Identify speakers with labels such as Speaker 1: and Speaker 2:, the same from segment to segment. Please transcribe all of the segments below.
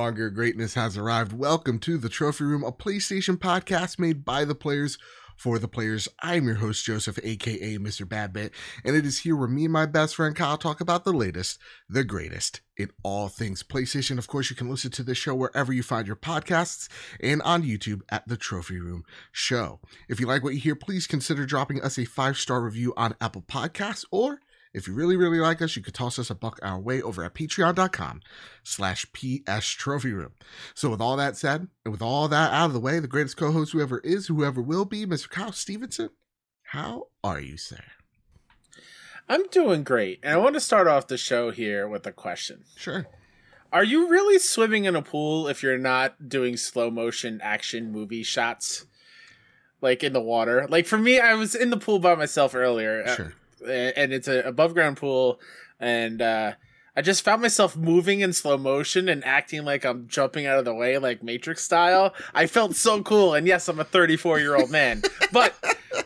Speaker 1: Longer, greatness has arrived. Welcome to the Trophy Room, a PlayStation podcast made by the players for the players. I'm your host, Joseph, aka Mr. Badbit, and it is here where me and my best friend Kyle talk about the latest, the greatest in all things PlayStation. Of course, you can listen to this show wherever you find your podcasts and on YouTube at the Trophy Room Show. If you like what you hear, please consider dropping us a five star review on Apple Podcasts or if you really, really like us, you could toss us a buck our way over at patreon.com slash PS Trophy Room. So with all that said, and with all that out of the way, the greatest co-host whoever is, whoever will be, Mr. Kyle Stevenson, how are you, sir?
Speaker 2: I'm doing great. And I want to start off the show here with a question.
Speaker 1: Sure.
Speaker 2: Are you really swimming in a pool if you're not doing slow motion action movie shots? Like in the water? Like for me, I was in the pool by myself earlier.
Speaker 1: Uh, sure
Speaker 2: and it's an above ground pool, and uh, I just found myself moving in slow motion and acting like I'm jumping out of the way, like Matrix style. I felt so cool, and yes, I'm a 34 year old man, but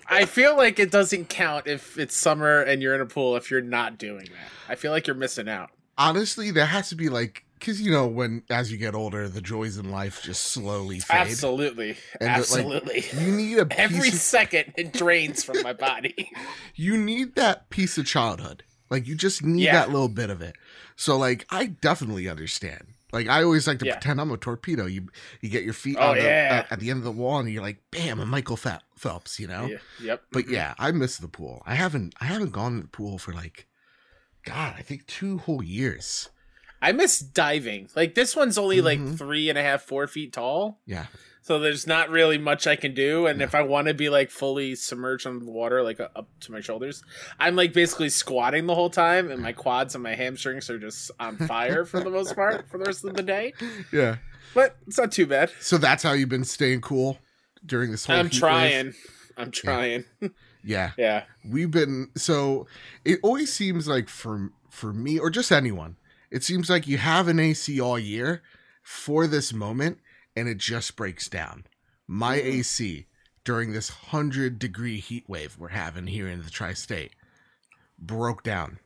Speaker 2: I feel like it doesn't count if it's summer and you're in a pool if you're not doing that. I feel like you're missing out.
Speaker 1: Honestly, there has to be like because you know when as you get older the joys in life just slowly fade
Speaker 2: absolutely and absolutely
Speaker 1: like, you need a
Speaker 2: every
Speaker 1: of,
Speaker 2: second it drains from my body
Speaker 1: you need that piece of childhood like you just need yeah. that little bit of it so like i definitely understand like I always like to yeah. pretend I'm a torpedo. You you get your feet oh, on the, yeah. at, at, the end of the wall, and you're like, "Bam!" I'm Michael Phelps, you know.
Speaker 2: Yeah. Yep.
Speaker 1: But mm-hmm. yeah, I miss the pool. I haven't I haven't gone to the pool for like, God, I think two whole years.
Speaker 2: I miss diving. Like this one's only mm-hmm. like three and a half, four feet tall.
Speaker 1: Yeah.
Speaker 2: So there's not really much I can do, and if I want to be like fully submerged under the water, like uh, up to my shoulders, I'm like basically squatting the whole time, and my quads and my hamstrings are just on fire for the most part for the rest of the day.
Speaker 1: Yeah,
Speaker 2: but it's not too bad.
Speaker 1: So that's how you've been staying cool during this whole.
Speaker 2: I'm trying.
Speaker 1: Wave?
Speaker 2: I'm trying.
Speaker 1: Yeah. yeah.
Speaker 2: Yeah.
Speaker 1: We've been so. It always seems like for for me or just anyone it seems like you have an AC all year for this moment and it just breaks down. My mm-hmm. AC during this 100 degree heat wave we're having here in the tri state broke down.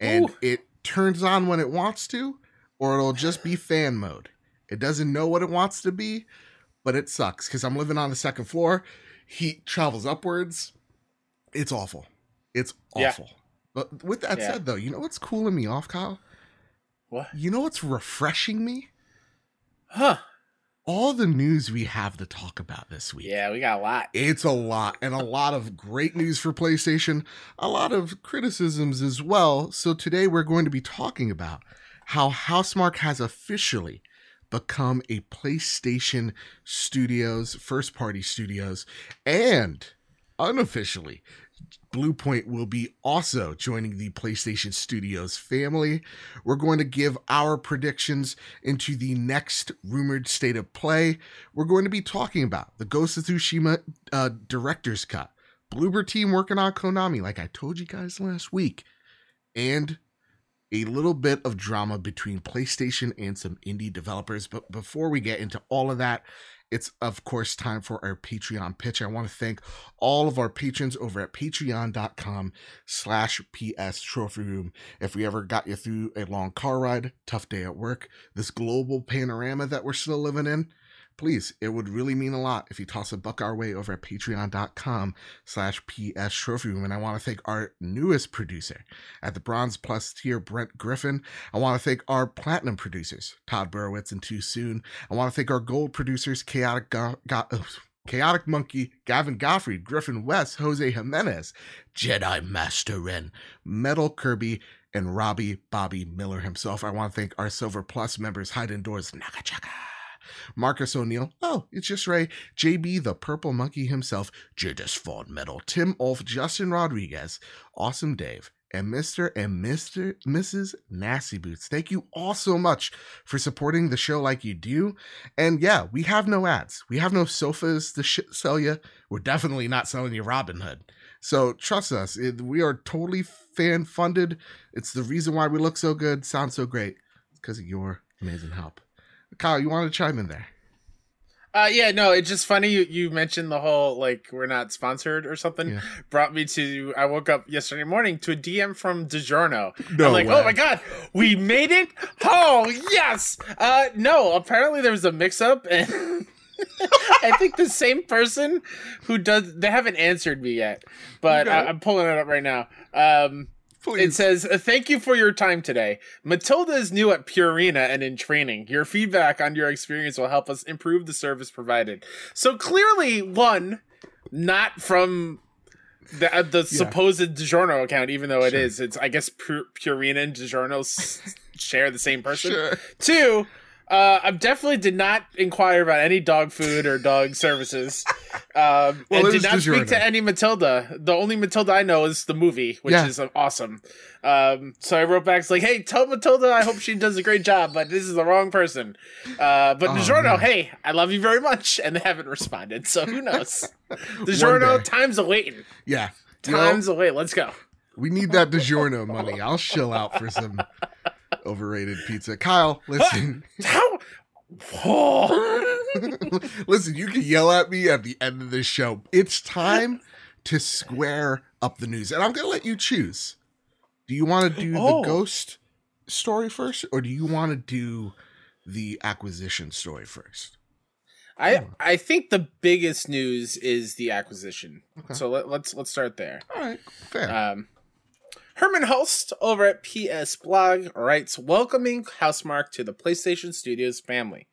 Speaker 1: And Ooh. it turns on when it wants to, or it'll just be fan mode. It doesn't know what it wants to be, but it sucks because I'm living on the second floor. Heat travels upwards. It's awful. It's awful. Yeah. But with that yeah. said, though, you know what's cooling me off, Kyle?
Speaker 2: What?
Speaker 1: You know what's refreshing me?
Speaker 2: Huh.
Speaker 1: All the news we have to talk about this week.
Speaker 2: Yeah, we got a lot.
Speaker 1: It's a lot, and a lot of great news for PlayStation, a lot of criticisms as well. So today we're going to be talking about how Housemarque has officially become a PlayStation Studios, first party studios, and unofficially Bluepoint will be also joining the PlayStation Studios family. We're going to give our predictions into the next rumored state of play. We're going to be talking about the Ghost of Tsushima uh, director's cut, Bloober team working on Konami, like I told you guys last week, and a little bit of drama between PlayStation and some indie developers. But before we get into all of that, it's of course time for our patreon pitch. I want to thank all of our patrons over at patreon.com slash ps trophy room. If we ever got you through a long car ride tough day at work this global panorama that we're still living in please, it would really mean a lot if you toss a buck our way over at patreon.com slash PS Trophy Room. And I want to thank our newest producer at the Bronze Plus tier, Brent Griffin. I want to thank our Platinum producers, Todd Burowitz and Too Soon. I want to thank our Gold producers, Chaotic Go- Chaotic Monkey, Gavin Gottfried, Griffin West, Jose Jimenez, Jedi Master Ren, Metal Kirby, and Robbie Bobby Miller himself. I want to thank our Silver Plus members, Hide Indoors, Nakachaka. Marcus O'Neill, oh, it's just Ray, JB the Purple Monkey himself, Jadis Fawn Metal, Tim Ulf, Justin Rodriguez, Awesome Dave, and Mr. and Mr. Mrs. Nasty Boots. Thank you all so much for supporting the show like you do. And yeah, we have no ads. We have no sofas to sh- sell you. We're definitely not selling you Robin Hood. So trust us, it, we are totally fan funded. It's the reason why we look so good, sound so great. Because of your amazing help. Kyle, you want to chime in there?
Speaker 2: Uh, yeah, no, it's just funny you, you mentioned the whole like we're not sponsored or something.
Speaker 1: Yeah.
Speaker 2: Brought me to I woke up yesterday morning to a DM from DiGiorno.
Speaker 1: No
Speaker 2: I'm like,
Speaker 1: way.
Speaker 2: oh my god, we made it! Oh yes. Uh, no, apparently there was a mix up and. I think the same person who does they haven't answered me yet, but. I, I'm pulling it up right now. Um, it says, "Uh, "Thank you for your time today. Matilda is new at Purina and in training. Your feedback on your experience will help us improve the service provided." So clearly, one, not from the uh, the supposed DiGiorno account, even though it
Speaker 1: Sure.
Speaker 2: is. It's I guess Pur- Purina and DiGiorno s- share the same person.
Speaker 1: Sure.
Speaker 2: Two, uh, I definitely did not inquire about any dog food or dog services. Um,
Speaker 1: Well,
Speaker 2: and did not speak to any Matilda. The only Matilda I know is the movie, which
Speaker 1: Yeah.
Speaker 2: is uh, awesome. Um, so I wrote back, like, hey, tell Matilda I hope she does a great job, but this is the wrong person. Uh, but
Speaker 1: Oh,
Speaker 2: DiGiorno, hey, I love you very much. And they haven't responded, so who knows? DiGiorno, time's a waiting.
Speaker 1: Yeah. You know,
Speaker 2: Time's a wait. Let's go.
Speaker 1: we need that DiGiorno money. I'll shill out for some overrated pizza. Kyle, listen.
Speaker 2: How?
Speaker 1: Listen, you can yell at me at the end of this show. It's time to square up the news. And I'm going to let you choose. Do you want to do
Speaker 2: Oh.
Speaker 1: the ghost story first or do you want to do the acquisition story first?
Speaker 2: I I think the biggest news is the acquisition.
Speaker 1: Okay.
Speaker 2: So let, let's let's start there.
Speaker 1: All right. Fair.
Speaker 2: Um, Hermen Hulst over at PS Blog writes, welcoming Housemarque to the PlayStation Studios family.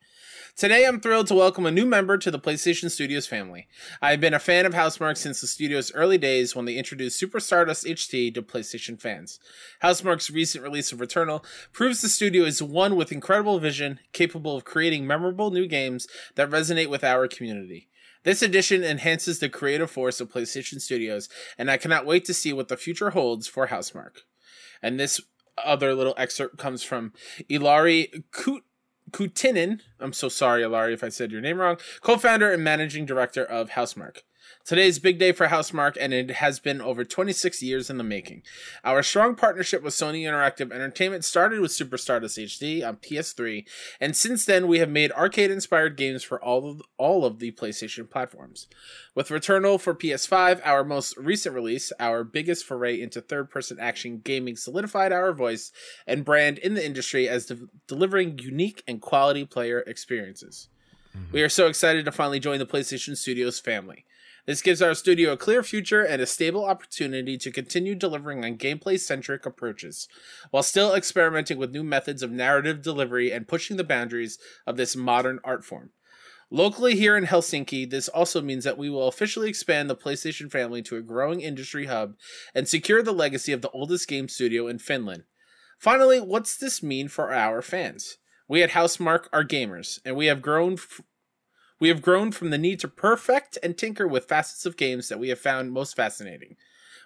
Speaker 2: Today, I'm thrilled to welcome a new member to the PlayStation Studios family. I've been a fan of Housemarque since the studio's early days when they introduced Super Stardust HD to PlayStation fans. Housemarque's recent release of Returnal proves the studio is one with incredible vision, capable of creating memorable new games that resonate with our community. This edition enhances the creative force of PlayStation Studios, and I cannot wait to see what the future holds for Housemarque. And this other little excerpt comes from Ilari Kut- Kutinin. I'm so sorry, Ilari, if I said your name wrong. Co-founder and managing director of Housemarque. Today's big day for Housemarque, and it has been over 26 years in the making. Our strong partnership with Sony Interactive Entertainment started with Super Stardust HD on PS3, and since then we have made arcade-inspired games for all of all of the PlayStation platforms. With Returnal for PS5, our most recent release, our biggest foray into third-person action gaming solidified our voice and brand in the industry as de- delivering unique and quality player experiences. Mm-hmm. We are so excited to finally join the PlayStation Studios family. This gives our studio a clear future and a stable opportunity to continue delivering on gameplay centric approaches, while still experimenting with new methods of narrative delivery and pushing the boundaries of this modern art form. Locally here in Helsinki, this also means that we will officially expand the PlayStation family to a growing industry hub and secure the legacy of the oldest game studio in Finland. Finally, what's this mean for our fans? We at Housemarque are gamers, and we have grown f- we have grown from the need to perfect and tinker with facets of games that we have found most fascinating.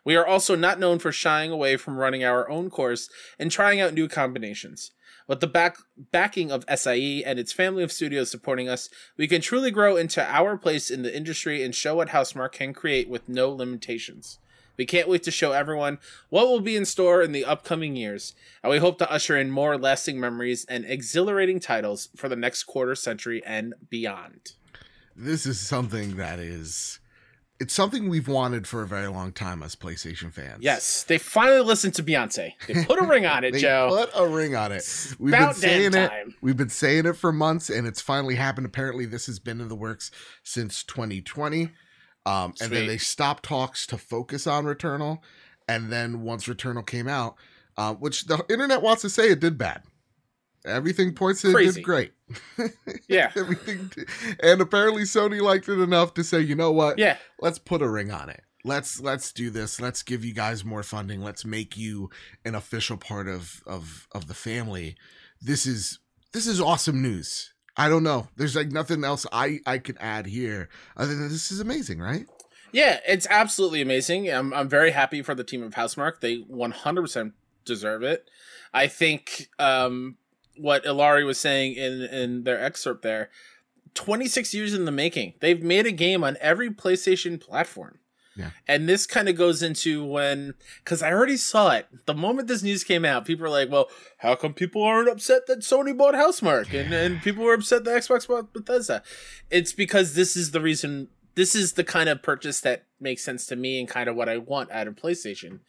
Speaker 2: We are also not known for shying away from running our own course and trying out new combinations. With the back backing of SIE and its family of studios supporting us, we can truly grow into our place in the industry and show what Housemarque can create with no limitations. We can't wait to show everyone what will be in store in the upcoming years, and we hope to usher in more lasting memories and exhilarating titles for the next quarter century and beyond.
Speaker 1: This is something that is it's something we've wanted for a very long time as PlayStation fans.
Speaker 2: Yes, they finally listened to Beyonce. They put a ring on it, Joe.
Speaker 1: Put a ring on it. We've
Speaker 2: about
Speaker 1: been saying
Speaker 2: damn
Speaker 1: it.
Speaker 2: time.
Speaker 1: We've been saying it for months, and it's finally happened. Apparently, this has been in the works since 2020. Um, and then they stopped talks to focus on Returnal. And then once Returnal came out, uh, which the internet wants to say it did bad. Everything points to it did great.
Speaker 2: Yeah,
Speaker 1: Everything, and apparently Sony liked it enough to say, you know what?
Speaker 2: yeah,
Speaker 1: let's put a ring on it let's let's do this let's give you guys more funding let's make you an official part of of of the family this is this is awesome news i don't know there's like nothing else i i could add here other than this is amazing right
Speaker 2: yeah. It's absolutely amazing. I'm I'm very happy for the team of Housemarque. They 100% deserve it. I think um, what Ilari was saying in in their excerpt there, 26 years in the making. They've made a game on every PlayStation platform.
Speaker 1: Yeah.
Speaker 2: And this kind of goes into when, because I already saw it. The moment this news came out, people were like, well, how come people aren't upset that Sony bought Housemarque? And, and people were upset that Xbox bought Bethesda. It's because this is the reason, this is the kind of purchase that makes sense to me and kind of what I want out of PlayStation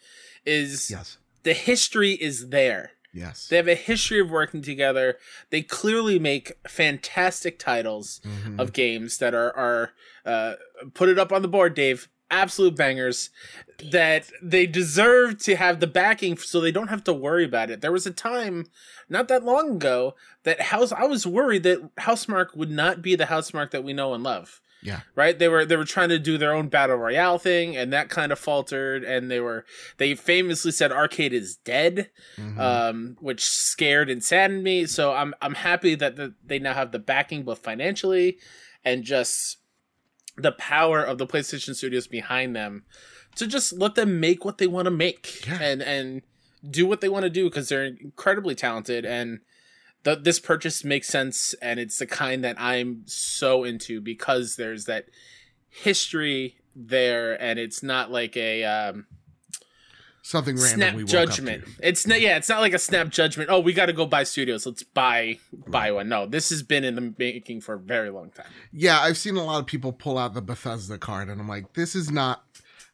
Speaker 2: is
Speaker 1: Yes.
Speaker 2: the history is there.
Speaker 1: Yes.
Speaker 2: They have a history of working together. They clearly make fantastic titles
Speaker 1: Mhm.
Speaker 2: of games that are are uh, put it up on the board, Dave. Absolute bangers that they deserve to have the backing so they don't have to worry about it. There was a time not that long ago that house I was worried that Housemarque would not be the Housemarque that we know and love.
Speaker 1: Yeah.
Speaker 2: Right? They were they were trying to do their own battle royale thing and that kind of faltered and they were they famously said arcade is dead
Speaker 1: Mhm.
Speaker 2: um, which scared and saddened me. So I'm I'm happy that the, they now have the backing both financially and just the power of the PlayStation Studios behind them to just let them make what they want to make
Speaker 1: Yeah.
Speaker 2: and and do what they want to do because they're incredibly talented and the, this purchase makes sense and it's the kind that I'm so into because there's that history there and it's not like a um,
Speaker 1: Something random
Speaker 2: snap
Speaker 1: we
Speaker 2: judgment.
Speaker 1: up to.
Speaker 2: It's not. Yeah, it's not like a snap judgment. Oh, we got to go buy studios. Let's buy buy one. No, this has been in the making for a very long time.
Speaker 1: Yeah, I've seen a lot of people pull out the Bethesda card, and I'm like, this is not.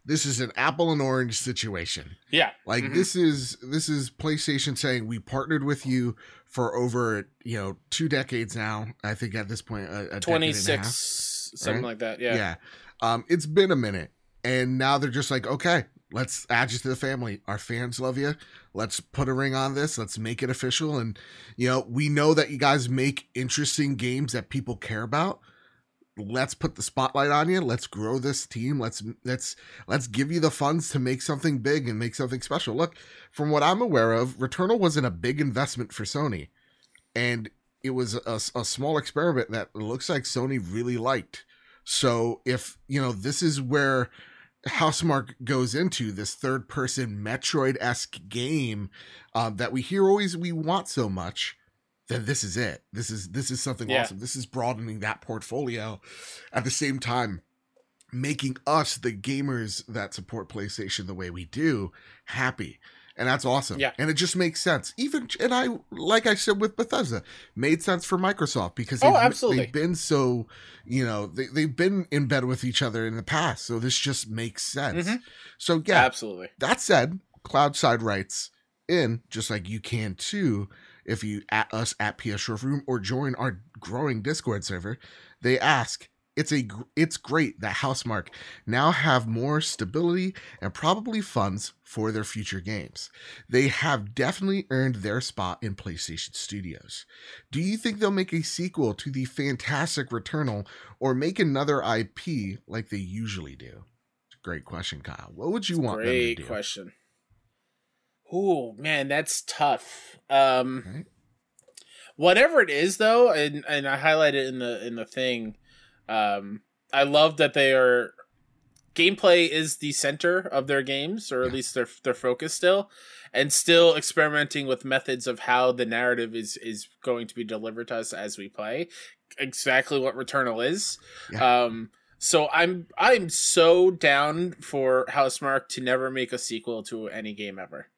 Speaker 1: This is an apple and orange situation.
Speaker 2: Yeah,
Speaker 1: Like
Speaker 2: Mhm.
Speaker 1: this is this is PlayStation saying we partnered with you for over you know two decades now. I think at this point a, a
Speaker 2: twenty
Speaker 1: decade and a half.
Speaker 2: something
Speaker 1: right?
Speaker 2: like that. Yeah.
Speaker 1: Yeah. Um, it's been a minute, and now they're just like, okay, let's add you to the family. Our fans love you. Let's put a ring on this. Let's make it official. And you know, we know that you guys make interesting games that people care about. Let's put the spotlight on you. Let's grow this team. Let's let's let's give you the funds to make something big and make something special. Look, from what I'm aware of, Returnal wasn't a big investment for Sony, and it was a, a small experiment that looks like Sony really liked. So if you know this is where Housemarque goes into this third person Metroid esque game um, that we hear always we want so much, then this is it. This is this is something
Speaker 2: Yeah.
Speaker 1: awesome. This is broadening that portfolio at the same time making us the gamers that support PlayStation the way we do happy. And that's awesome.
Speaker 2: Yeah.
Speaker 1: And it just makes sense. Even and I like I said with Bethesda, made sense for Microsoft because
Speaker 2: Oh,
Speaker 1: they've,
Speaker 2: absolutely.
Speaker 1: they've been so, you know, they, they've been in bed with each other in the past. So this just makes sense.
Speaker 2: Mhm.
Speaker 1: So yeah,
Speaker 2: Absolutely.
Speaker 1: that said, Cloudside writes in, just like you can too, if you at us at PS Short Room or join our growing Discord server. They ask, it's a it's great that Housemarque now have more stability and probably funds for their future games. They have definitely earned their spot in PlayStation Studios. Do you think they'll make a sequel to the fantastic Returnal or make another IP like they usually do? Great question, Kyle. What would you want them to
Speaker 2: Great question. Oh man, that's tough. Um,
Speaker 1: Right.
Speaker 2: whatever it is though, and and I highlighted in the in the thing. Um, I love that they are gameplay is the center of their games, or at
Speaker 1: Yeah.
Speaker 2: least their their focus still, and still experimenting with methods of how the narrative is is going to be delivered to us as we play. Exactly what Returnal is. Um, so I'm I'm so down for Housemarque to never make a sequel to any game ever.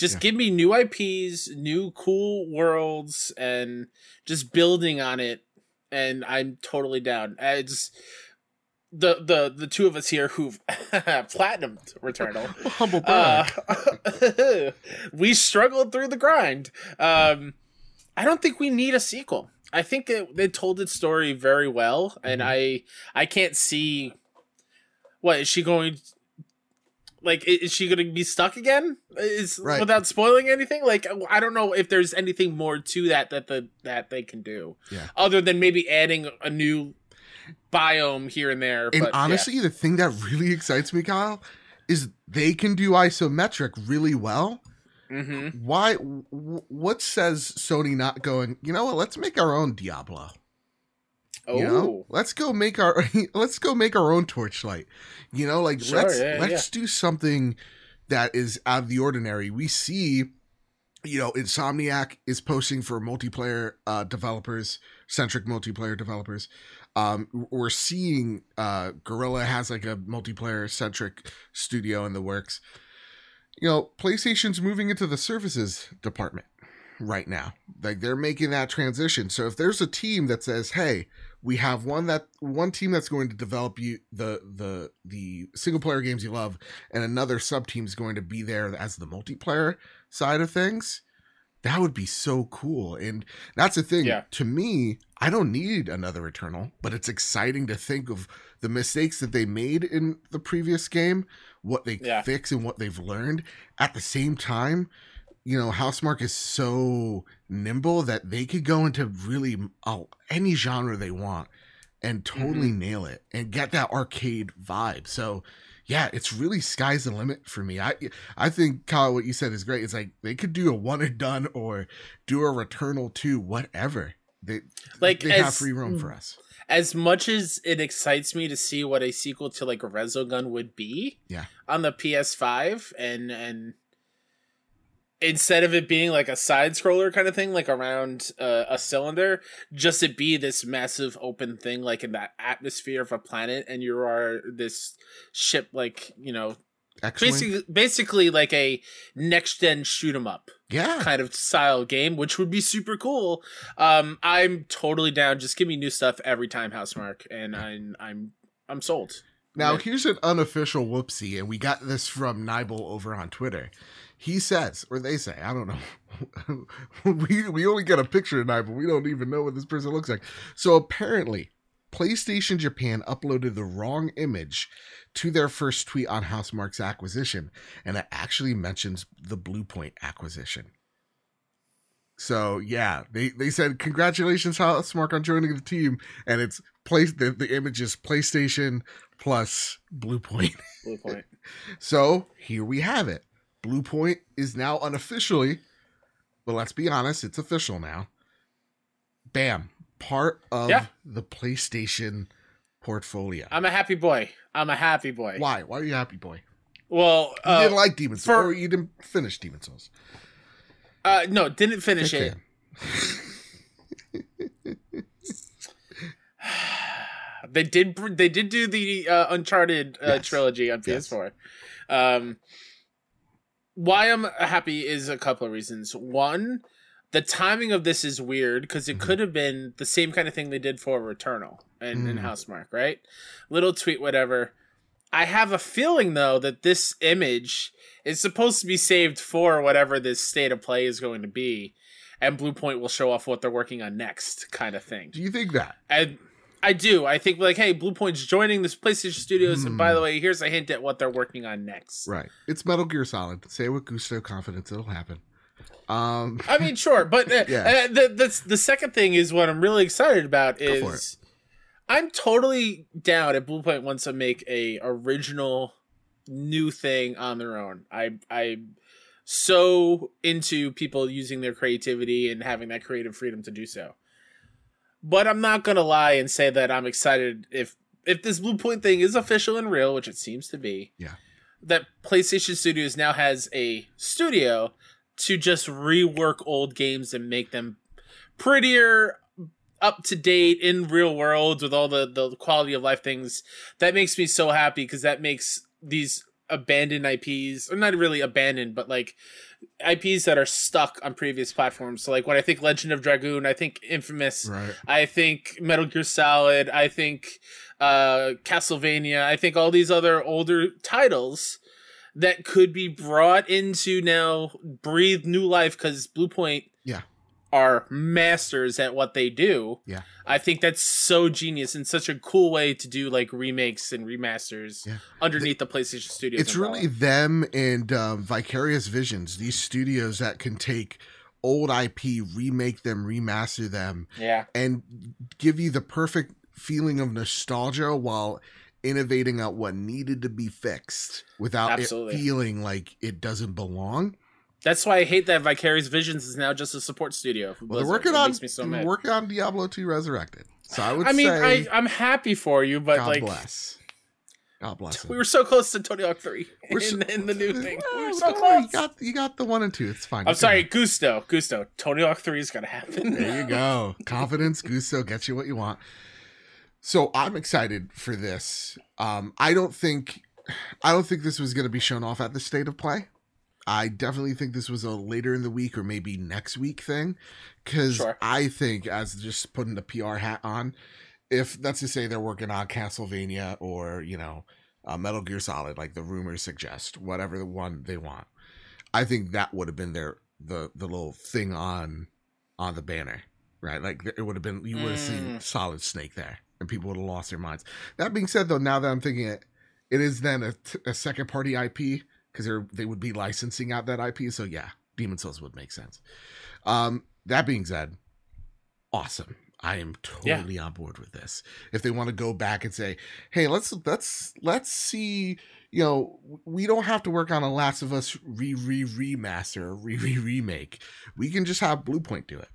Speaker 2: Just
Speaker 1: Yeah.
Speaker 2: give me new IPs, new cool worlds, and just building on it. And I'm totally down. It's the the the two of us here who've platinumed Returnal.
Speaker 1: Humble.
Speaker 2: Uh, we struggled through the grind. Um, I don't think we need a sequel. I think it, they told its story very well, and
Speaker 1: Mhm.
Speaker 2: I I can't see what is she going. Like, is she going to be stuck again? Is
Speaker 1: Right.
Speaker 2: without spoiling anything? Like, I don't know if there's anything more to that that the that they can do,
Speaker 1: Yeah.
Speaker 2: other than maybe adding a new biome here and there.
Speaker 1: and
Speaker 2: but, yeah.
Speaker 1: honestly, the thing that really excites me, Kyle, is they can do isometric really well.
Speaker 2: Mhm.
Speaker 1: Why? w- what says Sony not going? You know what? Let's make our own Diablo.
Speaker 2: Oh,
Speaker 1: You know, let's go make our let's go make our own torchlight. You know, like
Speaker 2: Sure,
Speaker 1: let's
Speaker 2: yeah,
Speaker 1: let's do something that is out of the ordinary. We see you know, Insomniac is posting for multiplayer uh, developers, centric multiplayer developers. Um, we're seeing uh, Guerrilla has like a multiplayer centric studio in the works. You know, PlayStation's moving into the services department right now. Like they're making that transition. So if there's a team that says, "Hey, we have one that one team that's going to develop you the the the single player games you love, and another sub team is going to be there as the multiplayer side of things." That would be so cool. And that's the thing.
Speaker 2: Yeah.
Speaker 1: To me, I don't need another Returnal, but it's exciting to think of the mistakes that they made in the previous game, what they
Speaker 2: Yeah.
Speaker 1: fix and what they've learned. At the same time, you know, Housemarque is so nimble that they could go into really oh, any genre they want and totally mm-hmm. nail it and get that arcade vibe. So, yeah, it's really sky's the limit for me. I I think Kyle, what you said is great. It's like they could do a one and done or do a Returnal two, whatever. They
Speaker 2: Like,
Speaker 1: they have free room mm, for us.
Speaker 2: as much as it excites me to see what a sequel to like a Resogun would be
Speaker 1: Yeah.
Speaker 2: on the PS5 and and instead of it being like a side scroller kind of thing like around uh, a cylinder just it be this massive open thing like in that atmosphere of a planet and you are this ship like you know basically basically like a next gen shoot 'em up
Speaker 1: yeah.
Speaker 2: kind of style game, which would be super cool. Um, I'm totally down. Just give me new stuff every time, Housemarque, and I'm I'm I'm sold.
Speaker 1: Now, here's an unofficial whoopsie, and we got this from Nibel over on Twitter. He says, or they say, I don't know. we we only get a picture tonight, but We don't even know what this person looks like. So apparently, PlayStation Japan uploaded the wrong image to their first tweet on Housemarque's acquisition, and it actually mentions the Bluepoint acquisition. So yeah, they they said congratulations Housemarque on joining the team, and it's place the, the image is PlayStation plus Bluepoint.
Speaker 2: Blue point.
Speaker 1: So here we have it. Bluepoint is now unofficially, but let's be honest, it's official now. Bam, part of
Speaker 2: Yeah.
Speaker 1: the PlayStation portfolio.
Speaker 2: I'm a happy boy. I'm a happy boy.
Speaker 1: Why? Why are you happy, boy?
Speaker 2: Well,
Speaker 1: You
Speaker 2: uh,
Speaker 1: didn't like Demon Souls,
Speaker 2: for-
Speaker 1: or you didn't finish Demon Souls.
Speaker 2: uh, no, didn't finish it. they did. They did do the uh, Uncharted uh,
Speaker 1: Yes.
Speaker 2: trilogy on PS4. Um, why I'm happy is a couple of reasons. One, the timing of this is weird because it
Speaker 1: Mhm.
Speaker 2: could have been the same kind of thing they did for Returnal and, and
Speaker 1: Mm.
Speaker 2: Housemarque, right? Little tweet, whatever. I have a feeling though that this image is supposed to be saved for whatever this state of play is going to be, and Bluepoint will show off what they're working on next, kind of thing.
Speaker 1: Do you think that?
Speaker 2: And I do. I think like, hey, Blue Point's joining this PlayStation Studios, and by
Speaker 1: Hmm.
Speaker 2: the way, here's a hint at what they're working on next.
Speaker 1: Right. It's Metal Gear Solid. Say it with gusto, confidence, it'll happen. Um,
Speaker 2: I mean, sure, but uh,
Speaker 1: Yeah.
Speaker 2: uh, the, the the second thing is what I'm really excited about is I'm totally down if Blue Point wants to make a original new thing on their own. I I'm so into people using their creativity and having that creative freedom to do so. But I'm not gonna lie and say that I'm excited if if this Blue Point thing is official and real, which it seems to be.
Speaker 1: Yeah.
Speaker 2: That PlayStation Studios now has a studio to just rework old games and make them prettier up to date in real worlds with all the the quality of life things that makes me so happy because that makes these abandoned IPs or not really abandoned but like IPs that are stuck on previous platforms so like when I think Legend of Dragoon I think Infamous
Speaker 1: right.
Speaker 2: I think Metal Gear Solid. I think uh, Castlevania. I think all these other older titles that could be brought into now breathe new life because Blue Point
Speaker 1: Yeah.
Speaker 2: Are masters at what they do.
Speaker 1: Yeah.
Speaker 2: I think that's so genius and such a cool way to do like remakes and remasters
Speaker 1: Yeah.
Speaker 2: underneath the, PlayStation Studios.
Speaker 1: It's
Speaker 2: umbrella.
Speaker 1: really them and um, Vicarious Visions, these studios that can take old IP, remake them, remaster them,
Speaker 2: yeah.
Speaker 1: and give you the perfect feeling of nostalgia while innovating out what needed to be fixed without
Speaker 2: Absolutely.
Speaker 1: it feeling like it doesn't belong.
Speaker 2: That's why I hate that Vicarious Visions is now just a support studio. for
Speaker 1: Well, they're working on
Speaker 2: makes me so
Speaker 1: they're working on Diablo 2 Resurrected. So I would
Speaker 2: I mean, I, I'm happy for you, but
Speaker 1: God
Speaker 2: like,
Speaker 1: bless. God bless him.
Speaker 2: We were so close to Tony Hawk 3
Speaker 1: We're
Speaker 2: in,
Speaker 1: so-
Speaker 2: in the new thing. We were so close.
Speaker 1: You got you got the one and two. It's fine.
Speaker 2: I'm
Speaker 1: can-
Speaker 2: sorry, Gusto. Gusto. Tony Hawk 3 is going to happen.
Speaker 1: There you go. Confidence, gusto, gets you what you want. So I'm excited for this. Um, I don't think, I don't think this was going to be shown off at the state of play. I definitely think this was a later in the week or maybe next week thing, because
Speaker 2: Sure.
Speaker 1: I think as just putting the PR hat on, if that's to say they're working on Castlevania or you know uh, Metal Gear Solid, like the rumors suggest, whatever the one they want, I think that would have been their the the little thing on on the banner, right? Like it would have been you would have seen
Speaker 2: Mm.
Speaker 1: Solid Snake there, and people would have lost their minds. That being said, though, now that I'm thinking it, it is then a, t- a second party IP because they they would be licensing out that IP. So yeah, Demon Souls would make sense. Um, that being said, awesome. I am totally on board with this. If they want to go back and say, "Hey, let's let's let's see," you know, we don't have to work on a Last of Us re re remaster re re remake. We can just have Bluepoint do it,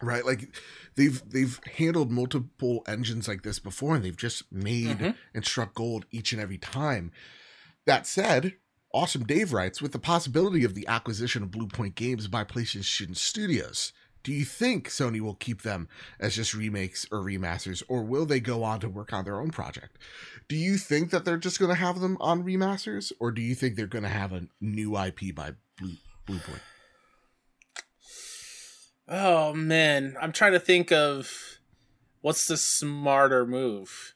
Speaker 1: right? Like they've they've handled multiple engines like this before, and they've just made
Speaker 2: Mhm.
Speaker 1: and struck gold each and every time. That said, Awesome Dave writes with the possibility of the acquisition of Bluepoint Games by PlayStation Studios. Do you think Sony will keep them as just remakes or remasters, or will they go on to work on their own project? Do you think that they're just going to have them on remasters, or do you think they're going to have a new IP by Blue Bluepoint?
Speaker 2: Oh man, I'm trying to think of what's the smarter move.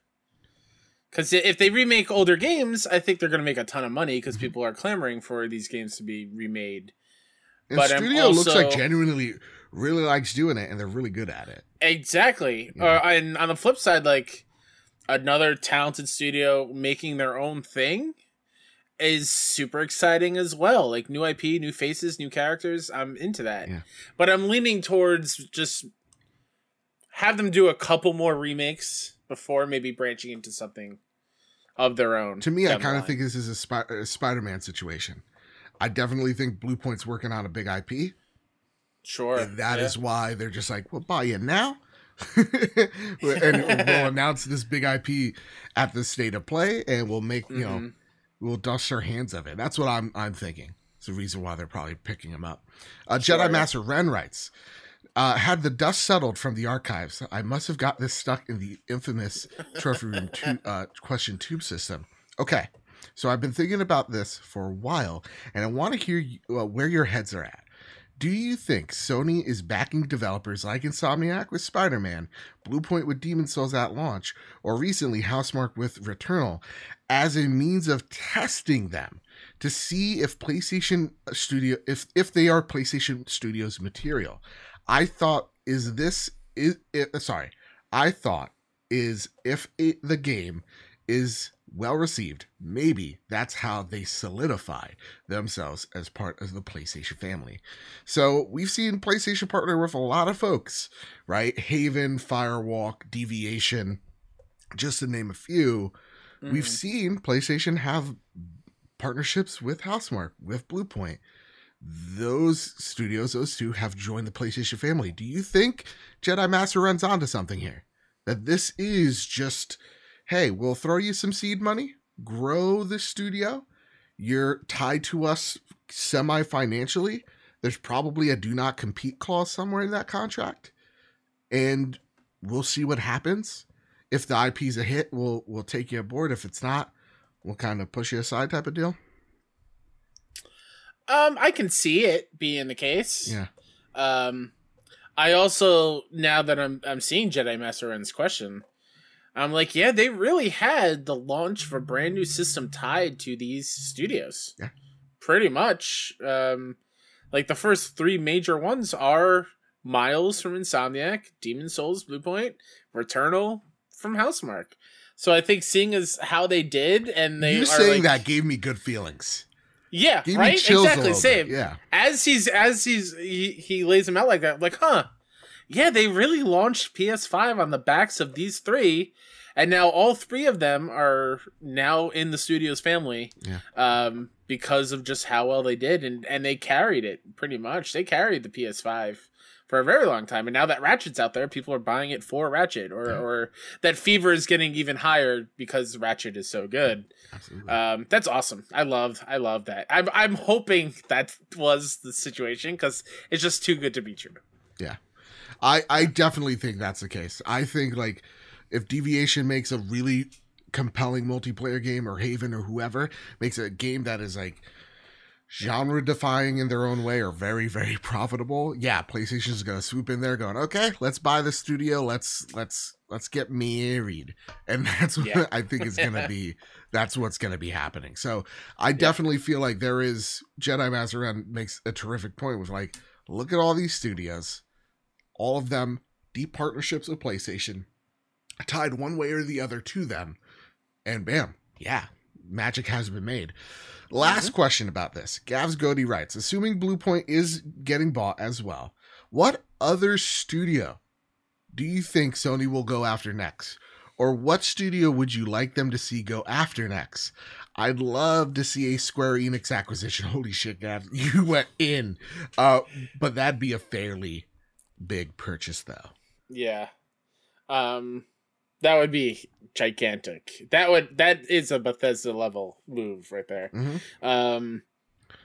Speaker 2: Because if they remake older games, I think they're going to make a ton of money because
Speaker 1: Mhm.
Speaker 2: people are clamoring for these games to be remade.
Speaker 1: And
Speaker 2: But I'm
Speaker 1: Studio looks like genuinely really likes doing it, and they're really good at it.
Speaker 2: Exactly.
Speaker 1: Yeah.
Speaker 2: Uh, and on the flip side, like another talented studio making their own thing is super exciting as well. Like new IP, new faces, new characters. I'm into that.
Speaker 1: Yeah.
Speaker 2: But I'm leaning towards just have them do a couple more remakes before maybe branching into something of their own.
Speaker 1: To me, I kind of think this is a, Spi- a Spider-Man situation. I definitely think Blue Point's working on a big IP,
Speaker 2: sure
Speaker 1: and that
Speaker 2: yeah.
Speaker 1: is why they're just like, "We'll buy you now." and we'll announce this big IP at the state of play, and we'll make you know
Speaker 2: Mhm.
Speaker 1: we'll dust our hands of it. That's what I'm I'm thinking. It's the reason why they're probably picking him up. Uh,
Speaker 2: Sure.
Speaker 1: Jedi Master Ren writes, uh, "Had the dust settled from the archives, I must have got this stuck in the infamous trophy room tu- uh, question tube system." Okay, so I've been thinking about this for a while, and I want to hear you, uh, where your heads are at. Do you think Sony is backing developers like Insomniac with Spider Man, Bluepoint with Demon Souls at launch, or recently Housemarque with Returnal as a means of testing them to see if PlayStation Studio if if they are PlayStation Studios material? I thought is this is it, sorry, I thought is if it, the game is well received, maybe that's how they solidify themselves as part of the PlayStation family. So we've seen PlayStation partner with a lot of folks, right? Haven, Firewalk, Deviation, just to name a few. We've
Speaker 2: Mhm.
Speaker 1: seen PlayStation have partnerships with Housemarque, with Bluepoint. Those studios, those two, have joined the PlayStation family. Do you think Jedi Master Ren's onto something here? That this is just, hey, we'll throw you some seed money, grow the studio. You're tied to us semi financially. There's probably a do not compete clause somewhere in that contract. And we'll see what happens. If the IP's a hit, we'll we'll take you aboard. If it's not, we'll kind of push you aside type of deal.
Speaker 2: Um, I can see it being the case.
Speaker 1: Yeah.
Speaker 2: Um, I also now that I'm I'm seeing Jedi Master Ren's question, I'm like, yeah, they really had the launch of a brand new system tied to these studios.
Speaker 1: Yeah.
Speaker 2: Pretty much. Um, like the first three major ones are Miles from Insomniac, Demon Souls, Bluepoint, Returnal from Housemarque. So I think seeing as how they did, and they
Speaker 1: you
Speaker 2: are
Speaker 1: saying
Speaker 2: like,
Speaker 1: that gave me good feelings.
Speaker 2: Yeah,
Speaker 1: Gave
Speaker 2: right, exactly, same
Speaker 1: bit. Yeah.
Speaker 2: as he's as he's he, he lays them out like that like huh yeah they really launched ps5 on the backs of these three and now all three of them are now in the studio's family
Speaker 1: Yeah.
Speaker 2: um because of just how well they did and and they carried it pretty much they carried the ps5 for a very long time. And now that Ratchet's out there, people are buying it for Ratchet, or
Speaker 1: Yeah.
Speaker 2: or that fever is getting even higher because Ratchet is so good.
Speaker 1: Absolutely.
Speaker 2: Um, that's awesome. I love I love that. I'm I'm hoping that was the situation because it's just too good to be true.
Speaker 1: Yeah, I I definitely think that's the case. I think like if Deviation makes a really compelling multiplayer game or Haven or whoever makes a game that is like genre defying in their own way are very very profitable, yeah, PlayStation's going to swoop in there going, "Okay, let's buy the studio. Let's let's let's get married." And that's what
Speaker 2: Yeah.
Speaker 1: I think is going to be that's what's going to be happening. So, I definitely feel like there is Jedi master Mazarin makes a terrific point with like look at all these studios all of them deep partnerships with PlayStation, tied one way or the other to them, and bam, yeah, magic has been made. Last question about this. Gavs Godey writes, assuming Bluepoint is getting bought as well, what other studio do you think Sony will go after next? Or what studio would you like them to see go after next? I'd love to see a Square Enix acquisition. Holy shit, Gavs, you went in. Uh, but that'd be a fairly big purchase though.
Speaker 2: Yeah. Um that would be gigantic. That would that is a Bethesda level move right there.
Speaker 1: Mhm.
Speaker 2: Um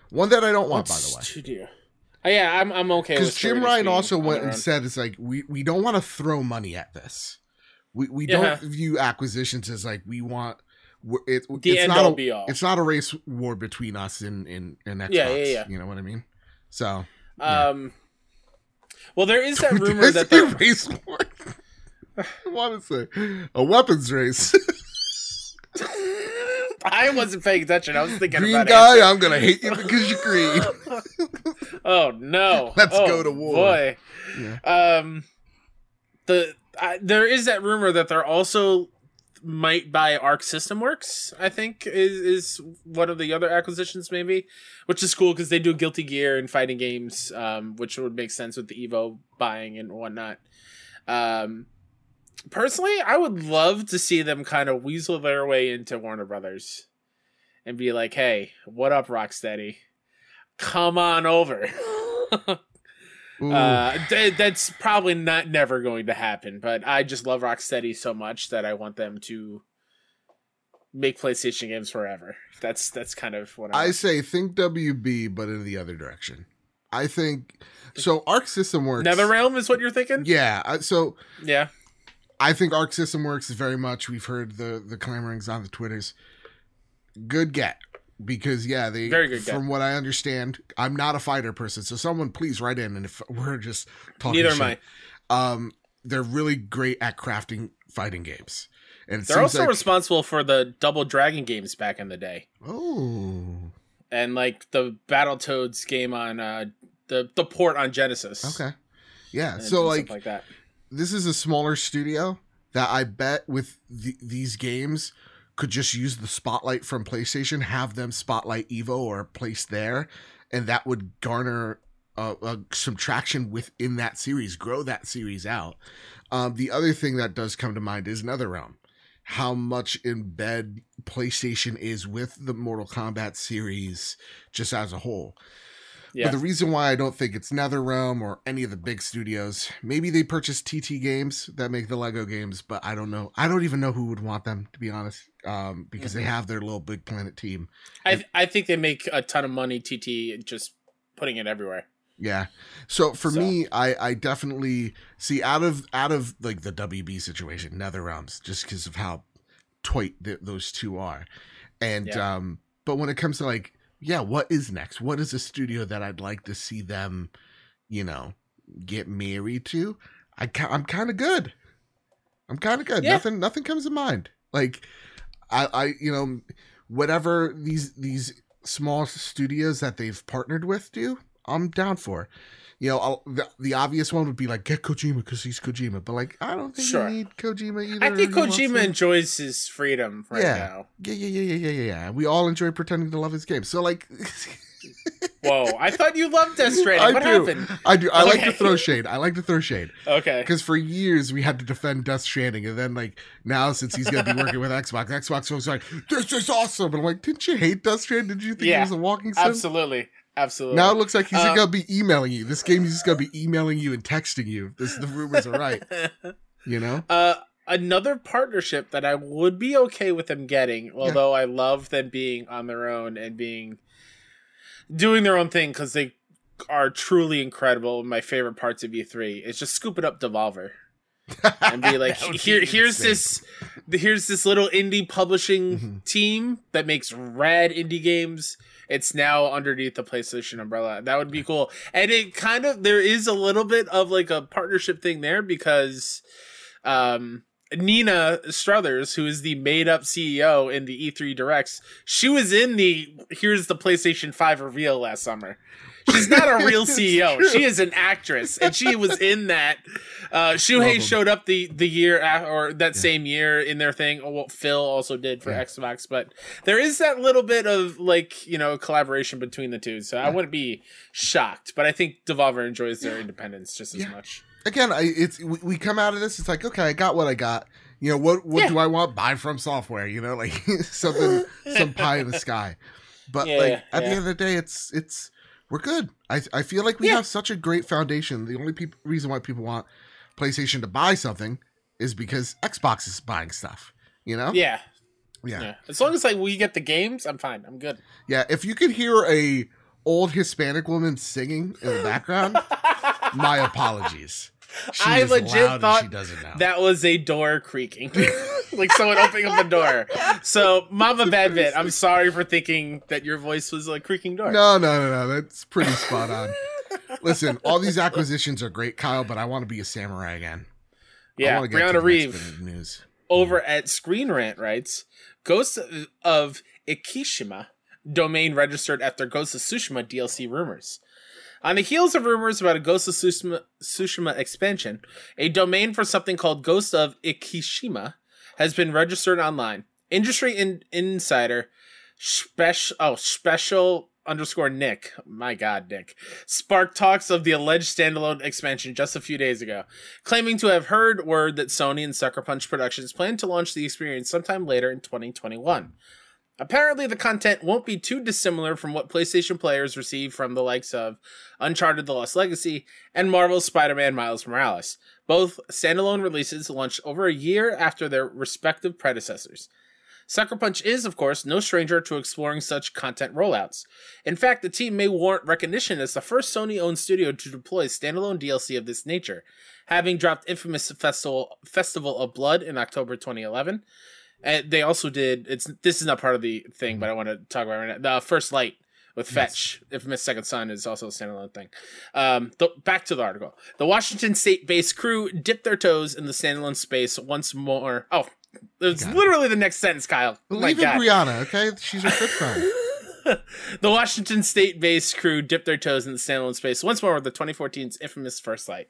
Speaker 1: One that I don't want, by the way.
Speaker 2: Studio. Oh, yeah, I'm I'm okay
Speaker 1: Because Jim Ryan also went and said it's like we, we don't want to throw money at this. We we
Speaker 2: Yeah.
Speaker 1: don't view acquisitions as like we want it,
Speaker 2: the
Speaker 1: it's
Speaker 2: end
Speaker 1: not a,
Speaker 2: be all.
Speaker 1: it's not a race war between us and and, and Xbox.
Speaker 2: Yeah, yeah, yeah.
Speaker 1: You know what I mean? So yeah.
Speaker 2: Um well there is that rumor that the
Speaker 1: race war. I want to say a weapons race.
Speaker 2: I wasn't paying attention. I was thinking
Speaker 1: green
Speaker 2: about
Speaker 1: guy,
Speaker 2: answering.
Speaker 1: I'm gonna hate you because you're green.
Speaker 2: oh no!
Speaker 1: Let's
Speaker 2: Oh,
Speaker 1: go to war.
Speaker 2: Boy,
Speaker 1: Yeah.
Speaker 2: um, the I, there is that rumor that they're also might buy Arc System Works. I think is is one of the other acquisitions, maybe, which is cool because they do Guilty Gear and fighting games, um, which would make sense with the Evo buying and whatnot. Um, personally, I would love to see them kind of weasel their way into Warner Brothers and be like, "Hey, what up, Rocksteady? Come on over." Uh, th- that's probably not never going to happen. But I just love Rocksteady so much that I want them to make PlayStation games forever. That's that's kind of what I.
Speaker 1: I say think WB, but in the other direction. I think so. Arc System Works.
Speaker 2: NetherRealm is what you're thinking.
Speaker 1: Yeah. So
Speaker 2: Yeah.
Speaker 1: I think Arc System Works is very much. We've heard the the clamorings on the twitters. Good get because yeah, they
Speaker 2: Very good get.
Speaker 1: from what I understand. I'm not a fighter person, so someone please write in and if we're just talking.
Speaker 2: Neither am I.
Speaker 1: Um, they're really great at crafting fighting games, and
Speaker 2: They're also
Speaker 1: like,
Speaker 2: responsible for the Double Dragon games back in the day,
Speaker 1: oh
Speaker 2: and like the Battle Toads game on uh the the port on Genesis.
Speaker 1: okay yeah. so like
Speaker 2: stuff like that.
Speaker 1: This is a smaller studio that I bet with the, these games could just use the spotlight from PlayStation, have them spotlight Evo or place there, and that would garner uh, uh, some traction within that series, grow that series out. Um, the other thing that does come to mind is NetherRealm. How much in bed PlayStation is with the Mortal Kombat series just as a whole.
Speaker 2: Yeah.
Speaker 1: But the reason why I don't think it's NetherRealm or any of the big studios, maybe they purchased TT Games that make the Lego games, but I don't know. I don't even know who would want them to be honest, um, because they have their little Big Planet team.
Speaker 2: I I think they make a ton of money. TT just putting it everywhere.
Speaker 1: Yeah. So for
Speaker 2: So-
Speaker 1: me, I I definitely see out of out of like the WB situation, NetherRealms, just because of how tight th- those two are, and
Speaker 2: Yeah.
Speaker 1: um, but when it comes to like, yeah, what is next? What is a studio that I'd like to see them, you know, get married to? I I'm kind of good. I'm kind of good.
Speaker 2: Yeah.
Speaker 1: Nothing nothing comes to mind. Like, I I you know, whatever these these small studios that they've partnered with do, I'm down for. You know, I'll, the, the obvious one would be like get Kojima because he's Kojima, but like I don't think
Speaker 2: Sure.
Speaker 1: you need Kojima either.
Speaker 2: I think Kojima enjoys his freedom right
Speaker 1: Yeah.
Speaker 2: now.
Speaker 1: Yeah, yeah, yeah, yeah, yeah, yeah, yeah. We all enjoy pretending to love his game. So like,
Speaker 2: Whoa, I thought you loved Death Stranding.
Speaker 1: I
Speaker 2: what
Speaker 1: do.
Speaker 2: happened?
Speaker 1: I do. I like to throw shade. I like to throw shade
Speaker 2: Okay.
Speaker 1: because for years we had to defend Death Stranding, and then like now since he's gonna be working with Xbox, Xbox was like, "This is awesome," and I'm like, "Didn't you hate Death Stranding? Did you think
Speaker 2: Yeah,
Speaker 1: it was a walking sim?"
Speaker 2: Absolutely. Absolutely.
Speaker 1: Now it looks like he's
Speaker 2: Uh,
Speaker 1: gonna be emailing you. This game is just gonna be emailing you and texting you. This the rumors are right. You know?
Speaker 2: Uh, another partnership that I would be okay with them getting, although I love them being on their own and being doing their own thing because they are truly incredible. My favorite parts of E3 is just scooping up Devolver and be like,
Speaker 1: would be
Speaker 2: here's
Speaker 1: insane.
Speaker 2: this, here's this little indie publishing
Speaker 1: Mhm.
Speaker 2: team that makes rad indie games. It's now underneath the PlayStation umbrella. That would be cool. And it kind of there is a little bit of like a partnership thing there because um Nina Struthers, who is the made up CEO in the E3 Directs, she was in the here's the PlayStation 5 reveal last summer. She's not a real CEO. She is an actress, and she was in that. Uh,
Speaker 1: Love
Speaker 2: Shuhei
Speaker 1: 'em.
Speaker 2: showed up the the year a- or that
Speaker 1: Yeah.
Speaker 2: same year in their thing. Or what Phil also did for
Speaker 1: Yeah.
Speaker 2: Xbox, but there is that little bit of like you know collaboration between the two. So I wouldn't be shocked. But I think Devolver enjoys their independence just as much.
Speaker 1: Again, I it's we, we come out of this. It's like okay, I got what I got. You know what? What
Speaker 2: Yeah.
Speaker 1: do I want? Buy FromSoftware. You know, like something, some pie in the sky. But
Speaker 2: Yeah,
Speaker 1: like at the end of the day, it's it's we're good. I I feel like we
Speaker 2: Yeah.
Speaker 1: have such a great foundation. The only peop reason why people want PlayStation to buy something is because Xbox is buying stuff. You know?
Speaker 2: Yeah,
Speaker 1: Yeah.
Speaker 2: yeah. As long as like we get the games, I'm fine. I'm good.
Speaker 1: Yeah, if you could hear a old Hispanic woman singing in the background, my apologies. She
Speaker 2: I legit thought
Speaker 1: she doesn't know.
Speaker 2: That was a door creaking, like someone opening up a door. So, Mama Bad Bit, I'm sorry for thinking that your voice was a creaking door.
Speaker 1: no, no, no, no. That's pretty spot on. Listen, all these acquisitions are great, Kyle, but I want to be a samurai again.
Speaker 2: Yeah,
Speaker 1: wanna get to
Speaker 2: Brianna Reeve
Speaker 1: news.
Speaker 2: over at Screen Rant writes, "Ghost of Ikishima domain registered after Ghost of Tsushima DLC rumors." On the heels of rumors about a Ghost of Tsushima, Tsushima expansion, a domain for something called Ghost of Ikishima has been registered online. Industry in- insider special oh special underscore Nick, my God, Nick, sparked talks of the alleged standalone expansion just a few days ago, claiming to have heard word that Sony and Sucker Punch Productions plan to launch the experience sometime later in 2021. Apparently, the content won't be too dissimilar from what PlayStation players receive from the likes of Uncharted The Lost Legacy and Marvel's Spider Man Miles Morales. Both standalone releases launched over a year after their respective predecessors. Sucker Punch is, of course, no stranger to exploring such content rollouts. In fact, the team may warrant recognition as the first Sony owned studio to deploy standalone DLC of this nature, having dropped Infamous Festival, Festival of Blood in October 2011. And they also did it's this is not part of the thing, but I want to talk about it right now. The First Light with
Speaker 1: Yes.
Speaker 2: Fetch, Infamous Second Son is also a standalone thing. Um, the, back to the article. The Washington State-based crew dipped their toes in the standalone space once more. Oh, it's
Speaker 1: Got it.
Speaker 2: literally the next sentence, Kyle.
Speaker 1: Believe in. Brianna, okay? She's a good friend.
Speaker 2: the Washington State-based crew dipped their toes in the standalone space once more with the 2014's infamous First Light.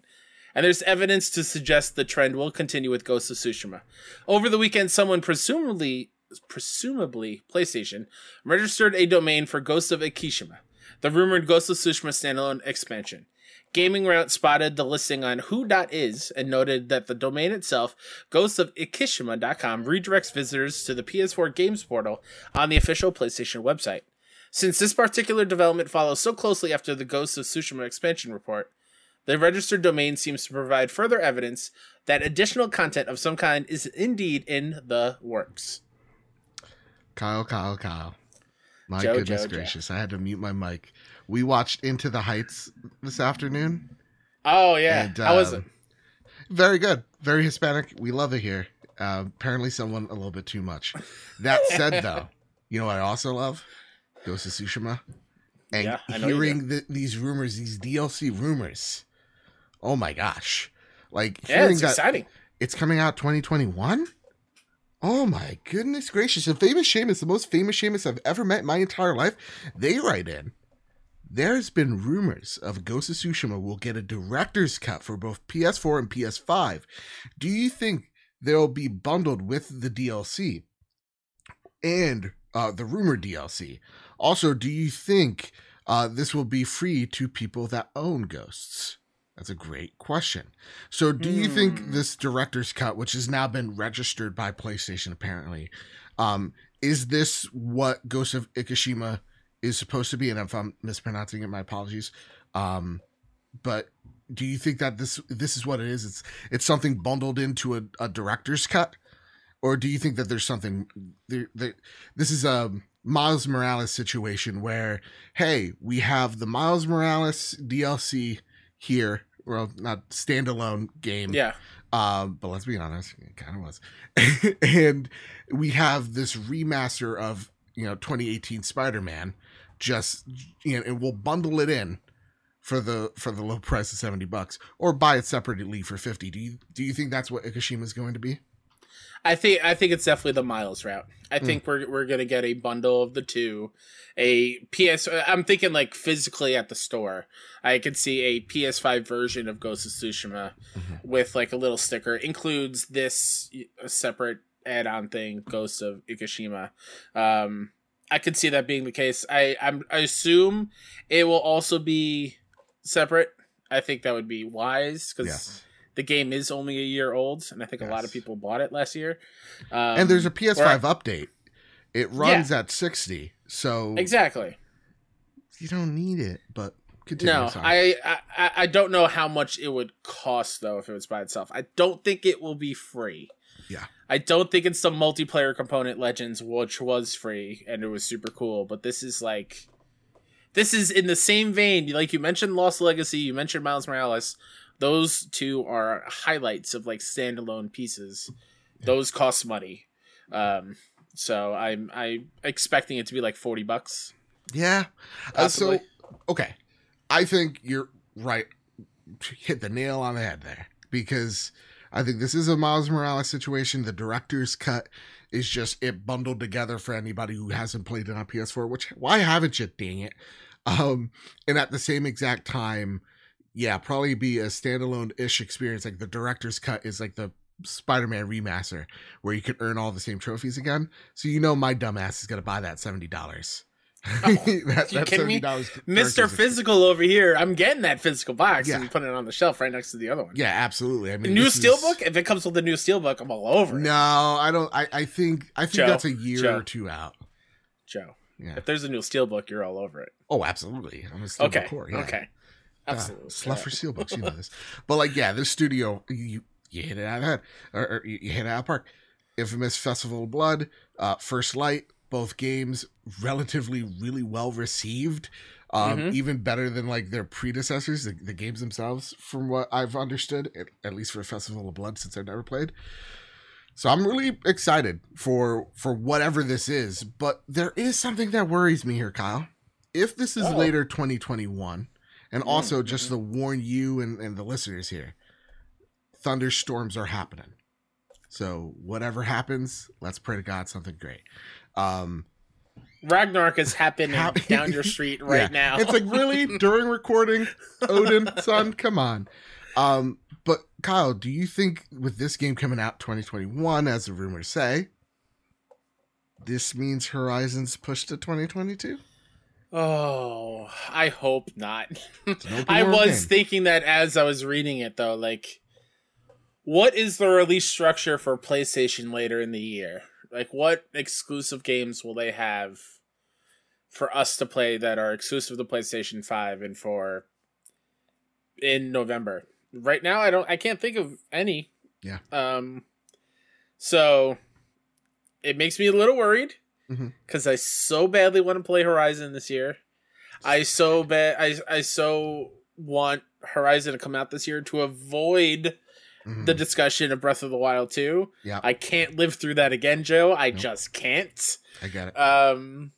Speaker 2: And there's evidence to suggest the trend will continue with Ghost of Tsushima. Over the weekend, someone presumably, presumably PlayStation, registered a domain for Ghost of Ikishima, the rumored Ghost of Tsushima standalone expansion. Gaming Route spotted the listing on Who.is and noted that the domain itself, ghostofikishima.com, redirects visitors to the PS4 games portal on the official PlayStation website. Since this particular development follows so closely after the Ghost of Tsushima expansion report, the registered domain seems to provide further evidence that additional content of some kind is indeed in the works.
Speaker 1: Kyle, Kyle, Kyle. My
Speaker 2: Joe,
Speaker 1: goodness
Speaker 2: Joe, Joe.
Speaker 1: gracious. I had to mute my mic. We watched In the Heights this afternoon.
Speaker 2: Oh yeah,
Speaker 1: And,
Speaker 2: how was it?
Speaker 1: um, Very good. Very Hispanic. We love it here. Uh, apparently, someone a little bit too much. That said, though, you know what I also love? Ghost of Tsushima. And
Speaker 2: Yeah, I know you
Speaker 1: hearing the, these rumors, these DLC rumors. Oh my gosh. Like,
Speaker 2: Yeah, it's
Speaker 1: that
Speaker 2: exciting.
Speaker 1: it's coming out 2021? Oh my goodness gracious. And famous Seamus, the most famous Seamus I've ever met in my entire life, they write in. There's been rumors of Ghost of Tsushima will get a director's cut for both PS4 and PS5. Do you think they'll be bundled with the DLC and uh, the rumored DLC? Also, do you think uh, this will be free to people that own Ghosts? That's a great question. So, do you think
Speaker 2: Hmm.
Speaker 1: this director's cut, which has now been registered by PlayStation apparently, um, is this what Ghost of Ikishima is supposed to be, and if I'm mispronouncing it, my apologies. Um, but do you think that this this is what it is? It's it's something bundled into a, a director's cut, or do you think that there's something there? there this is a Miles Morales situation where hey, we have the Miles Morales DLC here, well, not standalone game,
Speaker 2: Yeah.
Speaker 1: um, but let's be honest, it kind of was. and we have this remaster of you know 2018 Spider-Man, just you know, and we'll bundle it in for the for the low price of 70 bucks, or buy it separately for 50. Do you do you think that's what Ikashima is going to be?
Speaker 2: I think I think it's definitely the Miles route. I
Speaker 1: Hmm.
Speaker 2: think we're we're gonna get a bundle of the two, a PS. I'm thinking like physically at the store. I could see a PS5 version of Ghost of Tsushima
Speaker 1: Mhm.
Speaker 2: with like a little sticker includes this a separate add-on thing, Ghost of Ikashima. Um, I could see that being the case. I I'm, I assume it will also be separate. I think that would be wise because
Speaker 1: Yes.
Speaker 2: The game is only a year old, and I think a lot of people bought it last year. Um,
Speaker 1: and there's a PS5 update. It runs at 60, so
Speaker 2: exactly.
Speaker 1: you don't need it. But continue.
Speaker 2: No. I, I I don't know how much it would cost though if it was by itself. I don't think it will be free.
Speaker 1: Yeah.
Speaker 2: I don't think it's the multiplayer component Legends, which was free and it was super cool. But this is like, this is in the same vein. Like you mentioned, Lost Legacy. You mentioned Miles Morales. Those two are highlights of like standalone pieces. Those cost money. Um, so I'm I expecting it to be like forty bucks.
Speaker 1: Yeah. Uh, so okay, I think you're right. Hit the nail on the head there because I think this is a Miles Morales situation. The director's cut is just it bundled together for anybody who hasn't played it on PS4. Which why haven't you? Dang it! Um, and at the same exact time, yeah, probably be a standalone ish experience. Like the director's cut is like the Spider-Man remaster where you can earn all the same trophies again. So you know my dumbass is gonna buy that seventy dollars.
Speaker 2: Oh,
Speaker 1: that, that
Speaker 2: me?
Speaker 1: $70
Speaker 2: Mr. Physical over here. I'm getting that physical box
Speaker 1: Yeah.
Speaker 2: and putting it on the shelf right next to the other one.
Speaker 1: Yeah, absolutely. I
Speaker 2: The
Speaker 1: mean,
Speaker 2: new
Speaker 1: this is-
Speaker 2: steelbook. If it comes with the new steelbook, I'm all over it.
Speaker 1: No, I don't. I, I think I think
Speaker 2: Joe,
Speaker 1: that's a year
Speaker 2: Joe.
Speaker 1: or two out.
Speaker 2: Joe.
Speaker 1: Yeah.
Speaker 2: If there's a new steelbook, you're all over it.
Speaker 1: Oh, absolutely. I'm a Steelbook
Speaker 2: Okay.
Speaker 1: core, yeah.
Speaker 2: Okay.
Speaker 1: Uh,
Speaker 2: Absolutely.
Speaker 1: slut for steelbooks, you know this. But like, yeah, this studio, you you hit it out of the head, or, or you you hit it out of park. Infamous Festival of Blood, uh, First Light, both games relatively really well received. Um,
Speaker 2: Mhm.
Speaker 1: even better than like their predecessors, the, the games themselves, from what I've understood, at, at least for Festival of Blood, since I've never played. So I'm really excited for for whatever this is, but there is something that worries me here, Kyle. If this is
Speaker 2: Oh.
Speaker 1: later 2021, and also just
Speaker 2: mhm.
Speaker 1: to warn you and, and the listeners here, thunderstorms are happening. So whatever happens, let's pray to God something great. Um,
Speaker 2: Ragnarok is happening
Speaker 1: Hap-
Speaker 2: down your street right
Speaker 1: Yeah.
Speaker 2: now.
Speaker 1: it's like really during recording, Odin, son, come on. Um, but Kyle, do you think with this game coming out 2021, as the rumors say, this means Horizon's pushed to 2022?
Speaker 2: Oh, I hope not.
Speaker 1: It's an open
Speaker 2: I was thinking that as I was reading it though, like what is the release structure for PlayStation later in the year? Like what exclusive games will they have for us to play that are exclusive to PlayStation 5 and for in November? Right now I don't I can't think of any.
Speaker 1: Yeah.
Speaker 2: Um so it makes me a little worried
Speaker 1: Mhm.
Speaker 2: cuz I so badly want to play Horizon this year. I so bad I I so want Horizon to come out this year to avoid
Speaker 1: Mhm.
Speaker 2: the discussion of Breath of the Wild 2.
Speaker 1: Yeah.
Speaker 2: I can't live through that again, Joe. I
Speaker 1: Nope.
Speaker 2: just can't.
Speaker 1: I get it.
Speaker 2: Um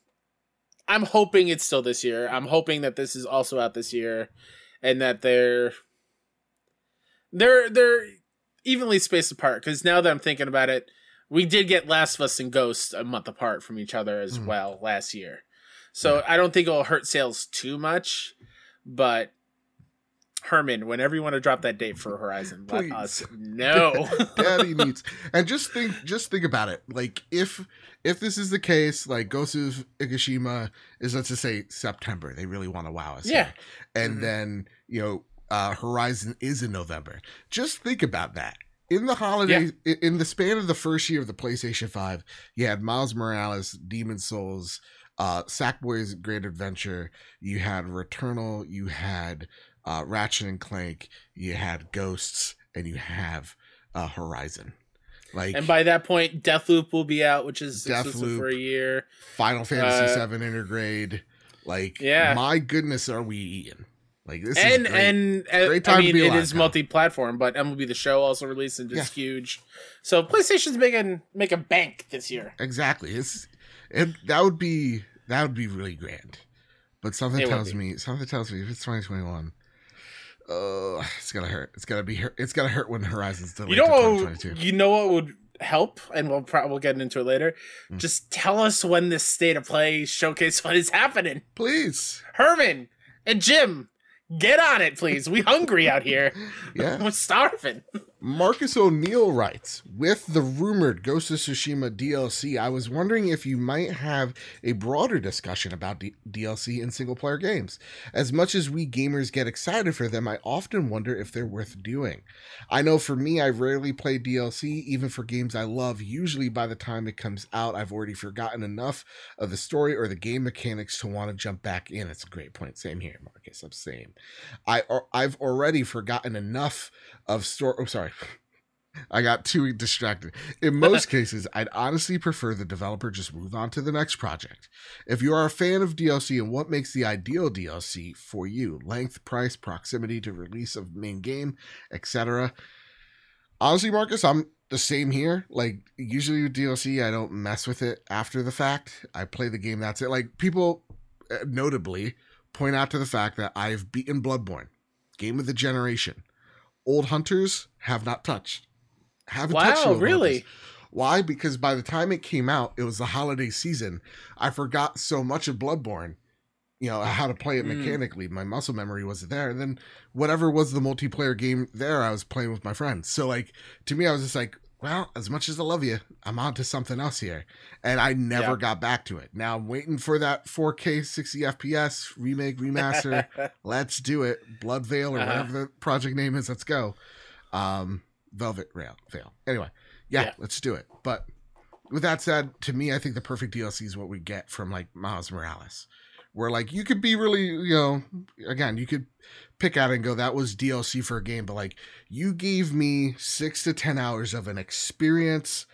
Speaker 2: I'm hoping it's still this year. I'm hoping that this is also out this year and that they're they're they're evenly spaced apart cuz now that I'm thinking about it, we did get Last of Us and Ghost a month apart from each other as
Speaker 1: Mhm.
Speaker 2: well last year. So I don't think it'll hurt sales too much, but Hermen, whenever you want to drop that date for Horizon, let us know.
Speaker 1: Daddy needs and just think just think about it. Like if if this is the case, like Ghost of Ikishima is let's just say September. They really want to wow us.
Speaker 2: Yeah.
Speaker 1: here. And
Speaker 2: Mhm.
Speaker 1: then, you know, uh Horizon is in November. Just think about that. In the holiday i- in the span of the first year of the PlayStation 5, you had Miles Morales, Demon Souls, uh, Sackboy's Great Adventure. You had Returnal. You had uh, Ratchet and Clank. You had Ghosts, and you have uh, Horizon. Like
Speaker 2: and by that point, Deathloop will be out, which is
Speaker 1: Deathloop.
Speaker 2: for a year.
Speaker 1: Final Fantasy
Speaker 2: Uh,
Speaker 1: VII Intergrade. Like,
Speaker 2: Yeah.
Speaker 1: my goodness, are we eating? Like this
Speaker 2: and
Speaker 1: is great.
Speaker 2: and uh,
Speaker 1: Great time
Speaker 2: I
Speaker 1: to
Speaker 2: mean,
Speaker 1: be
Speaker 2: it is multi-platform, but MLB the Show also released and just huge. So PlayStation's making make a bank this year.
Speaker 1: exactly. It's it, that would be that would be really grand. But something
Speaker 2: It
Speaker 1: tells me something tells me if it's 2021, uh, it's gonna hurt. It's gonna be hurt. It's gonna hurt when Horizon's delayed
Speaker 2: You know
Speaker 1: to
Speaker 2: what? You know what would help, and we'll probably we'll get into it later.
Speaker 1: Mm.
Speaker 2: Just tell us when this state of play showcase what is happening.
Speaker 1: Please,
Speaker 2: Hermen and Jim, get on it, please. We hungry out here.
Speaker 1: yeah.
Speaker 2: We're starving.
Speaker 1: Marcus O'Neill writes, with the rumored Ghost of Tsushima DLC, I was wondering if you might have a broader discussion about D- DLC in single player games. As much as we gamers get excited for them, I often wonder if they're worth doing. I know for me, I rarely play DLC, even for games I love. Usually by the time it comes out, I've already forgotten enough of the story or the game mechanics to want to jump back in. It's a great point. Same here, Marcus. I'm same. I, I've already forgotten enough of story. Oh, sorry. I got too distracted. In most cases, I'd honestly prefer the developer just move on to the next project. If you are a fan of DLC and what makes the ideal DLC for you, length, price, proximity to release of main game, etc. Honestly, Marcus, I'm the same here. Like usually with DLC, I don't mess with it after the fact. I play the game. That's it. Like people, uh, notably, point out to the fact that I've beaten Bloodborne, game of the generation. Old hunters have not touched. Haven't touched the
Speaker 2: Wow, really?
Speaker 1: Hunters. Why? Because by the time it came out, it was the holiday season. I forgot so much of Bloodborne, you know, how to play it
Speaker 2: Mm.
Speaker 1: mechanically. My muscle memory wasn't there. And then whatever was the multiplayer game there, I was playing with my friends. So, like, to me, I was just like, well, as much as I love you, I'm on to something else here. And I never
Speaker 2: Yeah.
Speaker 1: got back to it. Now I'm waiting for that 4K 60 FPS remake, remaster. Let's do it. Blood Veil or
Speaker 2: Uh-huh.
Speaker 1: whatever the project name is. Let's go. Um, Velvet Rail Veil. Anyway, yeah,
Speaker 2: Yeah.
Speaker 1: let's do it. But with that said, to me, I think the perfect DLC is what we get from like Miles Morales, where like you could be really, you know, again, you could pick out and go, that was DLC for a game, but like you gave me six to ten hours of an experience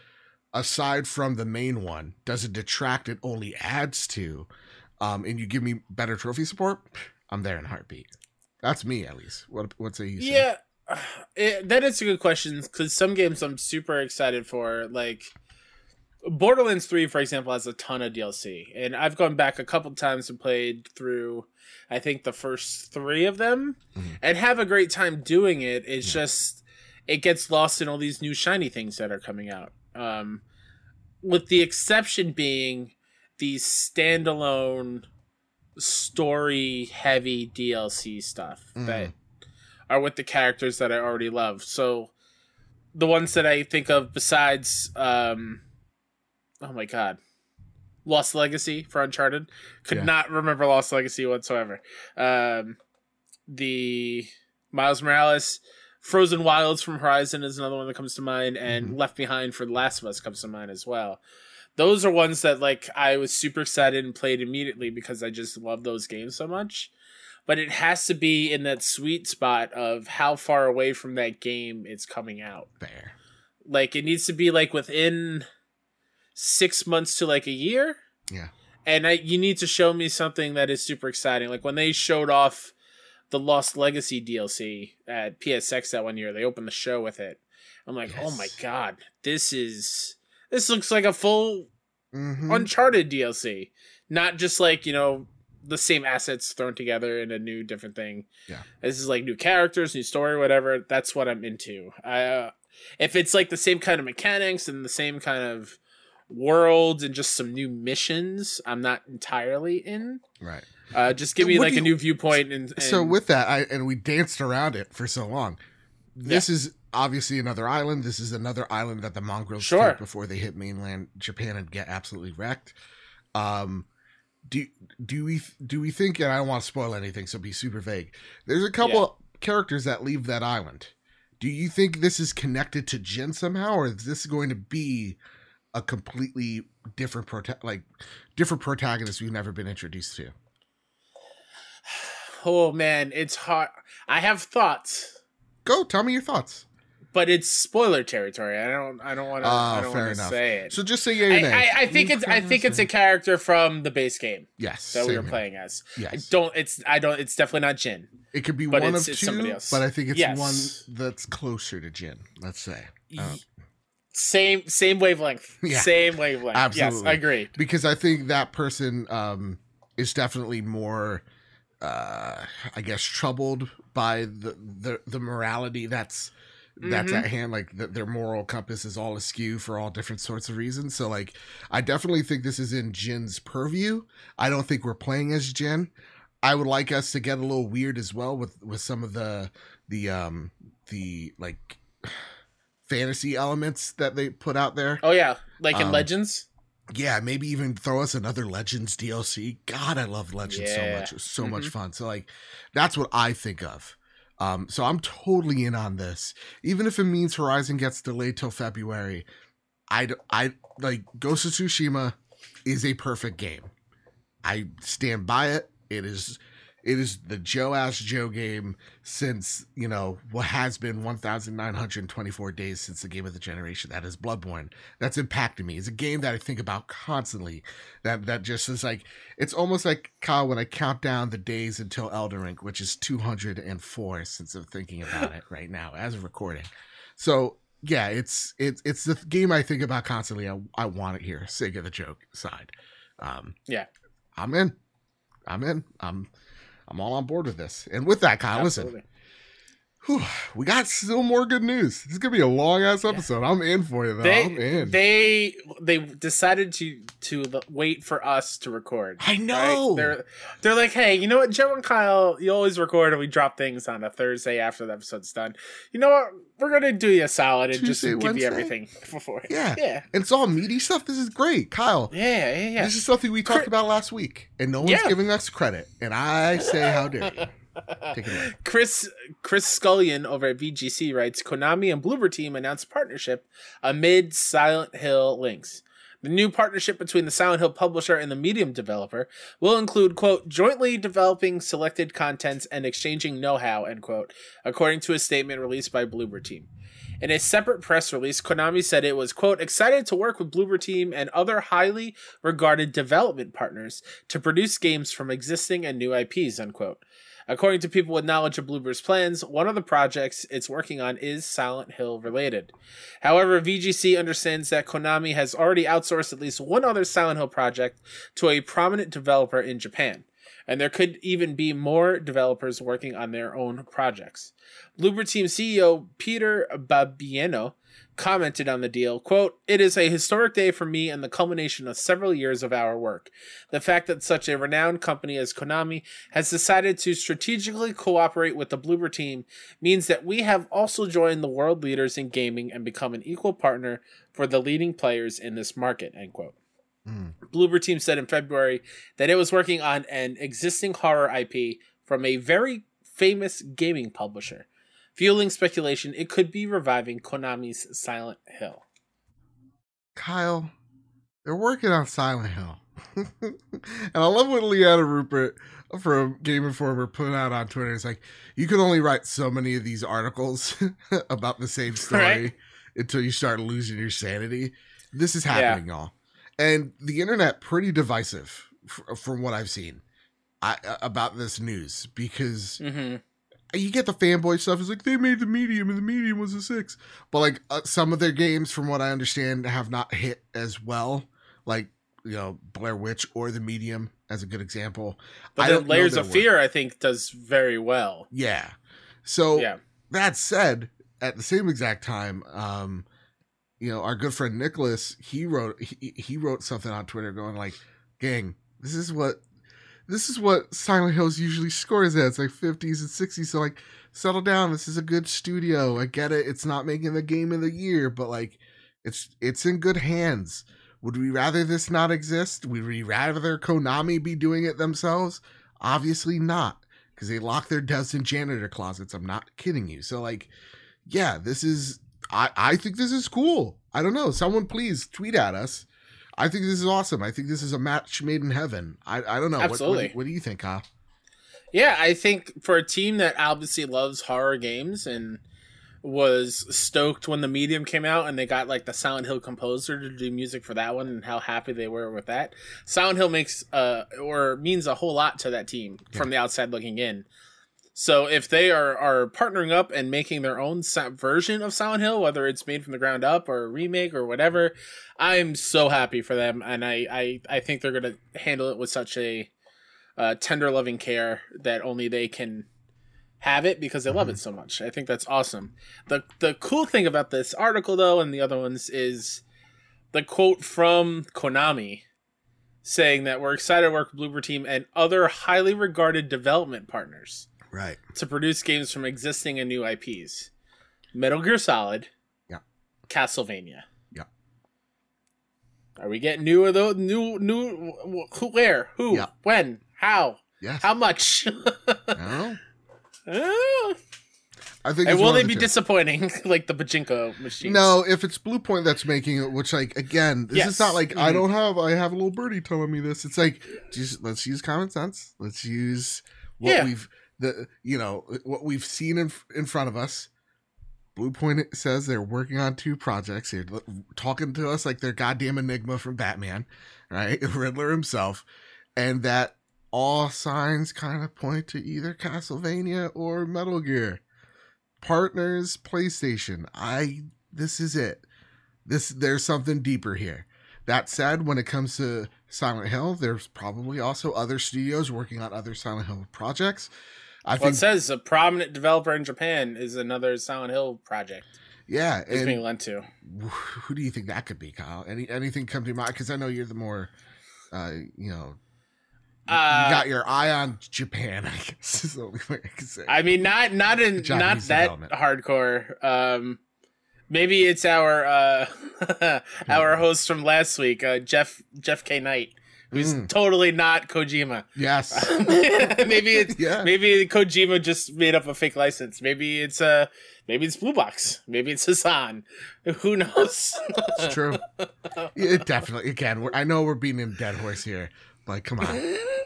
Speaker 1: aside from the main one. Does it detract? It only adds to. Um, and you give me better trophy support, I'm there in heartbeat. That's me at least. What what's a you?
Speaker 2: Yeah, it, that is a good question because some games I'm super excited for, like Borderlands Three, for example, has a ton of DLC, and I've gone back a couple times and played through. I think the first three of them,
Speaker 1: Mhm.
Speaker 2: and have a great time doing it. It's
Speaker 1: Yeah.
Speaker 2: just it gets lost in all these new shiny things that are coming out. Um, with the exception being these standalone story heavy DLC stuff
Speaker 1: Mhm.
Speaker 2: that are with the characters that I already love. So the ones that I think of besides um oh my god. Lost Legacy for Uncharted. Could
Speaker 1: Yeah.
Speaker 2: not remember Lost Legacy whatsoever. Um the Miles Morales Frozen Wilds from Horizon is another one that comes to mind, and
Speaker 1: Mhm.
Speaker 2: Left Behind for The Last of Us comes to mind as well. Those are ones that like I was super excited and played immediately because I just love those games so much. But it has to be in that sweet spot of how far away from that game it's coming out.
Speaker 1: There.
Speaker 2: Like it needs to be like within six months to like a year.
Speaker 1: Yeah.
Speaker 2: And I, you need to show me something that is super exciting. Like when they showed off the Lost Legacy DLC at PSX that one year, they opened the show with it. I'm like, oh my god, this is this looks like a full
Speaker 1: Mhm.
Speaker 2: Uncharted DLC, not just like you know the same assets thrown together in a new different thing.
Speaker 1: Yeah.
Speaker 2: this is like new characters, new story, whatever. That's what I'm into. I, uh, if it's like the same kind of mechanics and the same kind of world and just some new missions, I'm not entirely in.
Speaker 1: right.
Speaker 2: Uh, just give me
Speaker 1: What
Speaker 2: like a
Speaker 1: you-
Speaker 2: new viewpoint and, and
Speaker 1: so with that, I and we danced around it for so long. This is obviously another island. This is another island that the Mongols
Speaker 2: Sure.
Speaker 1: take before they hit mainland Japan and get absolutely wrecked. Um, do do we do we think? And I don't want to spoil anything, so be super vague. There's a couple characters that leave that island. Do you think this is connected to Jin somehow, or is this going to be a completely different prota- like different protagonist we've never been introduced to?
Speaker 2: Oh man, it's hard. I have thoughts,
Speaker 1: Go, tell me your thoughts.
Speaker 2: but it's spoiler territory. I don't. I don't want to. I
Speaker 1: Ah,
Speaker 2: don't want to say it.
Speaker 1: So just say yay
Speaker 2: I. I, I think it's. I think it's a character from the base game
Speaker 1: yes
Speaker 2: that we
Speaker 1: same
Speaker 2: were
Speaker 1: here.
Speaker 2: playing as. I
Speaker 1: Yes,
Speaker 2: don't. It's. I don't. It's definitely not Jin.
Speaker 1: it could be one
Speaker 2: it's-
Speaker 1: of
Speaker 2: it's
Speaker 1: two,
Speaker 2: somebody else.
Speaker 1: but I think it's
Speaker 2: Yes.
Speaker 1: one that's closer to Jin. Let's say. Uh,
Speaker 2: Same. Same wavelength.
Speaker 1: Yeah.
Speaker 2: Same wavelength. Yes, I agree.
Speaker 1: because I think that person um, is definitely more, uh, I guess, troubled by the the, the morality that's that's
Speaker 2: Mhm.
Speaker 1: at hand. Like th their moral compass is all askew for all different sorts of reasons. So, like, I definitely think this is in Jin's purview. I don't think we're playing as Jin. I would like us to get a little weird as well with with some of the the um the like fantasy elements that they put out there.
Speaker 2: Oh yeah, like in
Speaker 1: Um,
Speaker 2: Legends.
Speaker 1: Yeah, maybe even throw us another Legends DLC. God, I love Legends so much. It was so much
Speaker 2: Mhm.
Speaker 1: fun. So like that's what I think of. Um, so I'm totally in on this. Even if it means Horizon gets delayed till February, I I like Ghost of Tsushima is a perfect game. I stand by it. It is it is the Joe ass Joe game since, you know, what has been 1924 days since the game of the generation. That is Bloodborne. That's impacted me. It's a game that I think about constantly. That that just is like it's almost like Kyle when I count down the days until Elden Ring, which is 204 since I'm thinking about it right now as of recording. So yeah, it's it's it's the game I think about constantly. I, I want it here. Sake of the joke side. Um,
Speaker 2: Yeah.
Speaker 1: I'm in. I'm in. I'm I'm all on board with this. And with that, Kyle, listen,
Speaker 2: Absolutely.
Speaker 1: Whew, we got still more good news. This is gonna be a long ass episode. I'm in for you though. I'm
Speaker 2: They
Speaker 1: in.
Speaker 2: they they decided to to wait for us to record.
Speaker 1: I know.
Speaker 2: They're they're like, hey, you know what, Joe and Kyle, you always record and we drop things on a Thursday after the episode's done. You know what? We're gonna do you a solid and
Speaker 1: Tuesday,
Speaker 2: just give
Speaker 1: Wednesday?
Speaker 2: you everything before.
Speaker 1: Yeah.
Speaker 2: yeah,
Speaker 1: and it's all meaty stuff. This is great, Kyle.
Speaker 2: yeah, yeah. yeah.
Speaker 1: This is something we talked about last week, and no one's
Speaker 2: Yeah.
Speaker 1: giving us credit. And I say, how dare you?
Speaker 2: Chris Chris Scullion over at VGC writes Konami and Bloober Team announced partnership amid Silent Hill links. The new partnership between the Silent Hill publisher and the Medium developer will include, quote, jointly developing selected contents and exchanging know-how, end quote, according to a statement released by Bloober Team. In a separate press release, Konami said it was, quote, excited to work with Bloober Team and other highly regarded development partners to produce games from existing and new IPs, unquote. According to people with knowledge of Bloober's plans, one of the projects it's working on is Silent Hill related. However, VGC understands that Konami has already outsourced at least one other Silent Hill project to a prominent developer in Japan, and there could even be more developers working on their own projects. Bloober Team CEO Peter Babieno commented on the deal, quote, It is a historic day for me and the culmination of several years of our work. The fact that such a renowned company as Konami has decided to strategically cooperate with the Bloober team means that we have also joined the world leaders in gaming and become an equal partner for the leading players in this market, end quote.
Speaker 1: Mm.
Speaker 2: Bloober team said in February that it was working on an existing horror IP from a very famous gaming publisher, fueling speculation it could be reviving Konami's Silent Hill.
Speaker 1: Kyle, they're working on Silent Hill. and I love what Liana Ruppert from Game Informer put out on Twitter. It's like, you can only write so many of these articles about the same story
Speaker 2: Right.
Speaker 1: until you start losing your sanity. This is
Speaker 2: Yeah.
Speaker 1: happening, y'all. And the internet, pretty divisive f- from what I've seen I, about this news because
Speaker 2: Mm-hmm.
Speaker 1: You get the fanboy stuff. It's like they made the medium, and the medium was a six. But like uh, some of their games, from what I understand, have not hit as well. Like you know Blair Witch or the medium as a good example.
Speaker 2: But Layers of
Speaker 1: work.
Speaker 2: Fear, I think, does very well.
Speaker 1: Yeah. So
Speaker 2: Yeah.
Speaker 1: that said, at the same exact time, um, you know, our good friend Nicholas, he wrote he, he wrote something on Twitter going like, "Gang, this is what this is what Silent Hills usually scores at. It's like 50s and 60s. So like, settle down. This is a good studio. I get it. It's not making the game of the year, but like, it's it's in good hands. Would we rather this not exist? Would we rather Konami be doing it themselves? Obviously not, because they lock their devs in janitor closets. I'm not kidding you. So like, yeah, this is I I think this is cool. I don't know. Someone please tweet at us. I think this is awesome. I think this is a match made in heaven. I, I don't know. What-
Speaker 2: Absolutely.
Speaker 1: What, what, do you think, Kyle?
Speaker 2: Yeah, I think for a team that obviously loves horror games and was stoked when the medium came out and they got like the Silent Hill composer to do music for that one and how happy they were with that. Silent Hill makes uh or means a whole lot to that team from the outside looking in. So if they are are partnering up and making their own version of Silent Hill, whether it's made from the ground up or a remake or whatever, I'm so happy for them, and I I, I think they're gonna handle it with such a uh, tender loving care that only they can have it because they love it so much. I think that's awesome. the The cool thing about this article, though, and the other ones, is the quote from Konami saying that we're excited to work with Bloober Team and other highly regarded development partners
Speaker 1: Right.
Speaker 2: to produce games from existing and new IPs. Metal Gear Solid.
Speaker 1: Yeah.
Speaker 2: Castlevania.
Speaker 1: Yeah.
Speaker 2: Are we getting new of those? New, new, who, where, who,
Speaker 1: Yeah.
Speaker 2: when, how,
Speaker 1: Yes.
Speaker 2: how much?
Speaker 1: No?
Speaker 2: Ah.
Speaker 1: I think.
Speaker 2: and will they
Speaker 1: the
Speaker 2: be
Speaker 1: two.
Speaker 2: disappointing like the pachinko machine?
Speaker 1: No, if it's Bluepoint that's making it, which like again, this
Speaker 2: Yes.
Speaker 1: is not like I
Speaker 2: Mhm.
Speaker 1: don't have I have a little birdie telling me this. It's like just let's use common sense. Let's use what
Speaker 2: Yeah.
Speaker 1: we've the you know what we've seen in in front of us. Bluepoint says they're working on two projects. They're talking to us like they're goddamn Enigma from Batman, right? Riddler himself, and that all signs kind of point to either Castlevania or Metal Gear. Partners, PlayStation. I this is it. This there's something deeper here. That said, when it comes to Silent Hill, there's probably also other studios working on other Silent Hill projects. I
Speaker 2: Well, it says a prominent developer in Japan is another Silent Hill project.
Speaker 1: yeah.
Speaker 2: It's being lent to.
Speaker 1: who do you think that could be, Kyle? Any anything come to mind? Because I know you're the more, uh, you know,
Speaker 2: Uh,
Speaker 1: you got your eye on Japan. I guess is the only way I can say.
Speaker 2: I mean, not not in not that hardcore. Um, maybe it's our uh, our host from last week, uh, Jeff Jeff K Knight, who's
Speaker 1: Mm.
Speaker 2: totally not Kojima.
Speaker 1: yes.
Speaker 2: maybe it's
Speaker 1: Yeah.
Speaker 2: maybe Kojima just made up a fake license. Maybe it's uh maybe it's Blue Box. Maybe it's Hassan. Who knows?
Speaker 1: It's true. It definitely. Again, I know we're beating a dead horse here, but come on,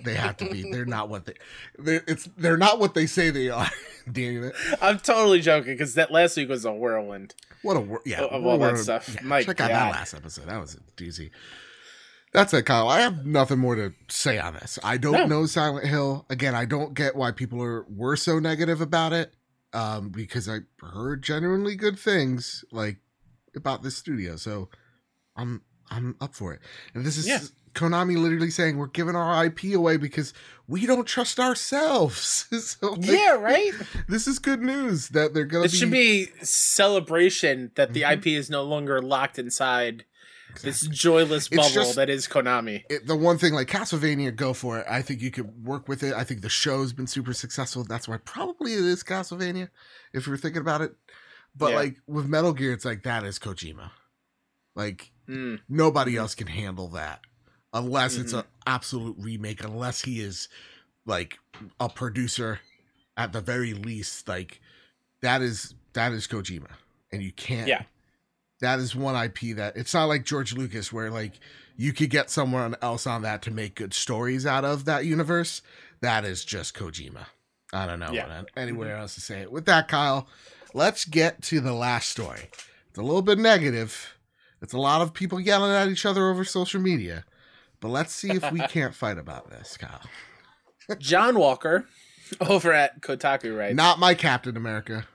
Speaker 1: they have to be. They're not what they. They're, it's they're not what they say they are. Damn it!
Speaker 2: I'm totally joking because that last week was a whirlwind.
Speaker 1: What a wor- yeah.
Speaker 2: Of all that stuff.
Speaker 1: yeah, check out that last episode. That was a doozy. That's it, Kyle. I have nothing more to say on this. I don't
Speaker 2: No.
Speaker 1: know Silent Hill. Again, I don't get why people are were so negative about it. Um, because I heard genuinely good things like about this studio. So I'm I'm up for it. And this is
Speaker 2: Yeah.
Speaker 1: Konami literally saying we're giving our IP away because we don't trust ourselves. so like,
Speaker 2: yeah, right.
Speaker 1: this is good news that they're gonna
Speaker 2: It
Speaker 1: be,
Speaker 2: should be celebration that the
Speaker 1: Mhm.
Speaker 2: IP is no longer locked inside this joyless bubble
Speaker 1: just-
Speaker 2: that is Konami.
Speaker 1: it, the one thing like Castlevania, go for it. I think you could work with it. I think the show's been super successful. That's why probably it is Castlevania, if you're thinking about it. But
Speaker 2: Yeah.
Speaker 1: like with Metal Gear, it's like that is Kojima. Like
Speaker 2: Mm.
Speaker 1: nobody else can handle that unless it's
Speaker 2: Mhm.
Speaker 1: an absolute remake. Unless he is like a producer at the very least. Like that is that is Kojima, and you can't.
Speaker 2: Yeah.
Speaker 1: That is one IP that it's not like George Lucas where like you could get someone else on that to make good stories out of that universe. That is just Kojima. I don't know
Speaker 2: Yeah.
Speaker 1: anywhere mm-hmm. else to say it. With that, Kyle, let's get to the last story. It's a little bit negative. It's a lot of people yelling at each other over social media. But let's see if we can't fight about this, Kyle.
Speaker 2: John Walker over at Kotaku writes.
Speaker 1: Not my Captain America.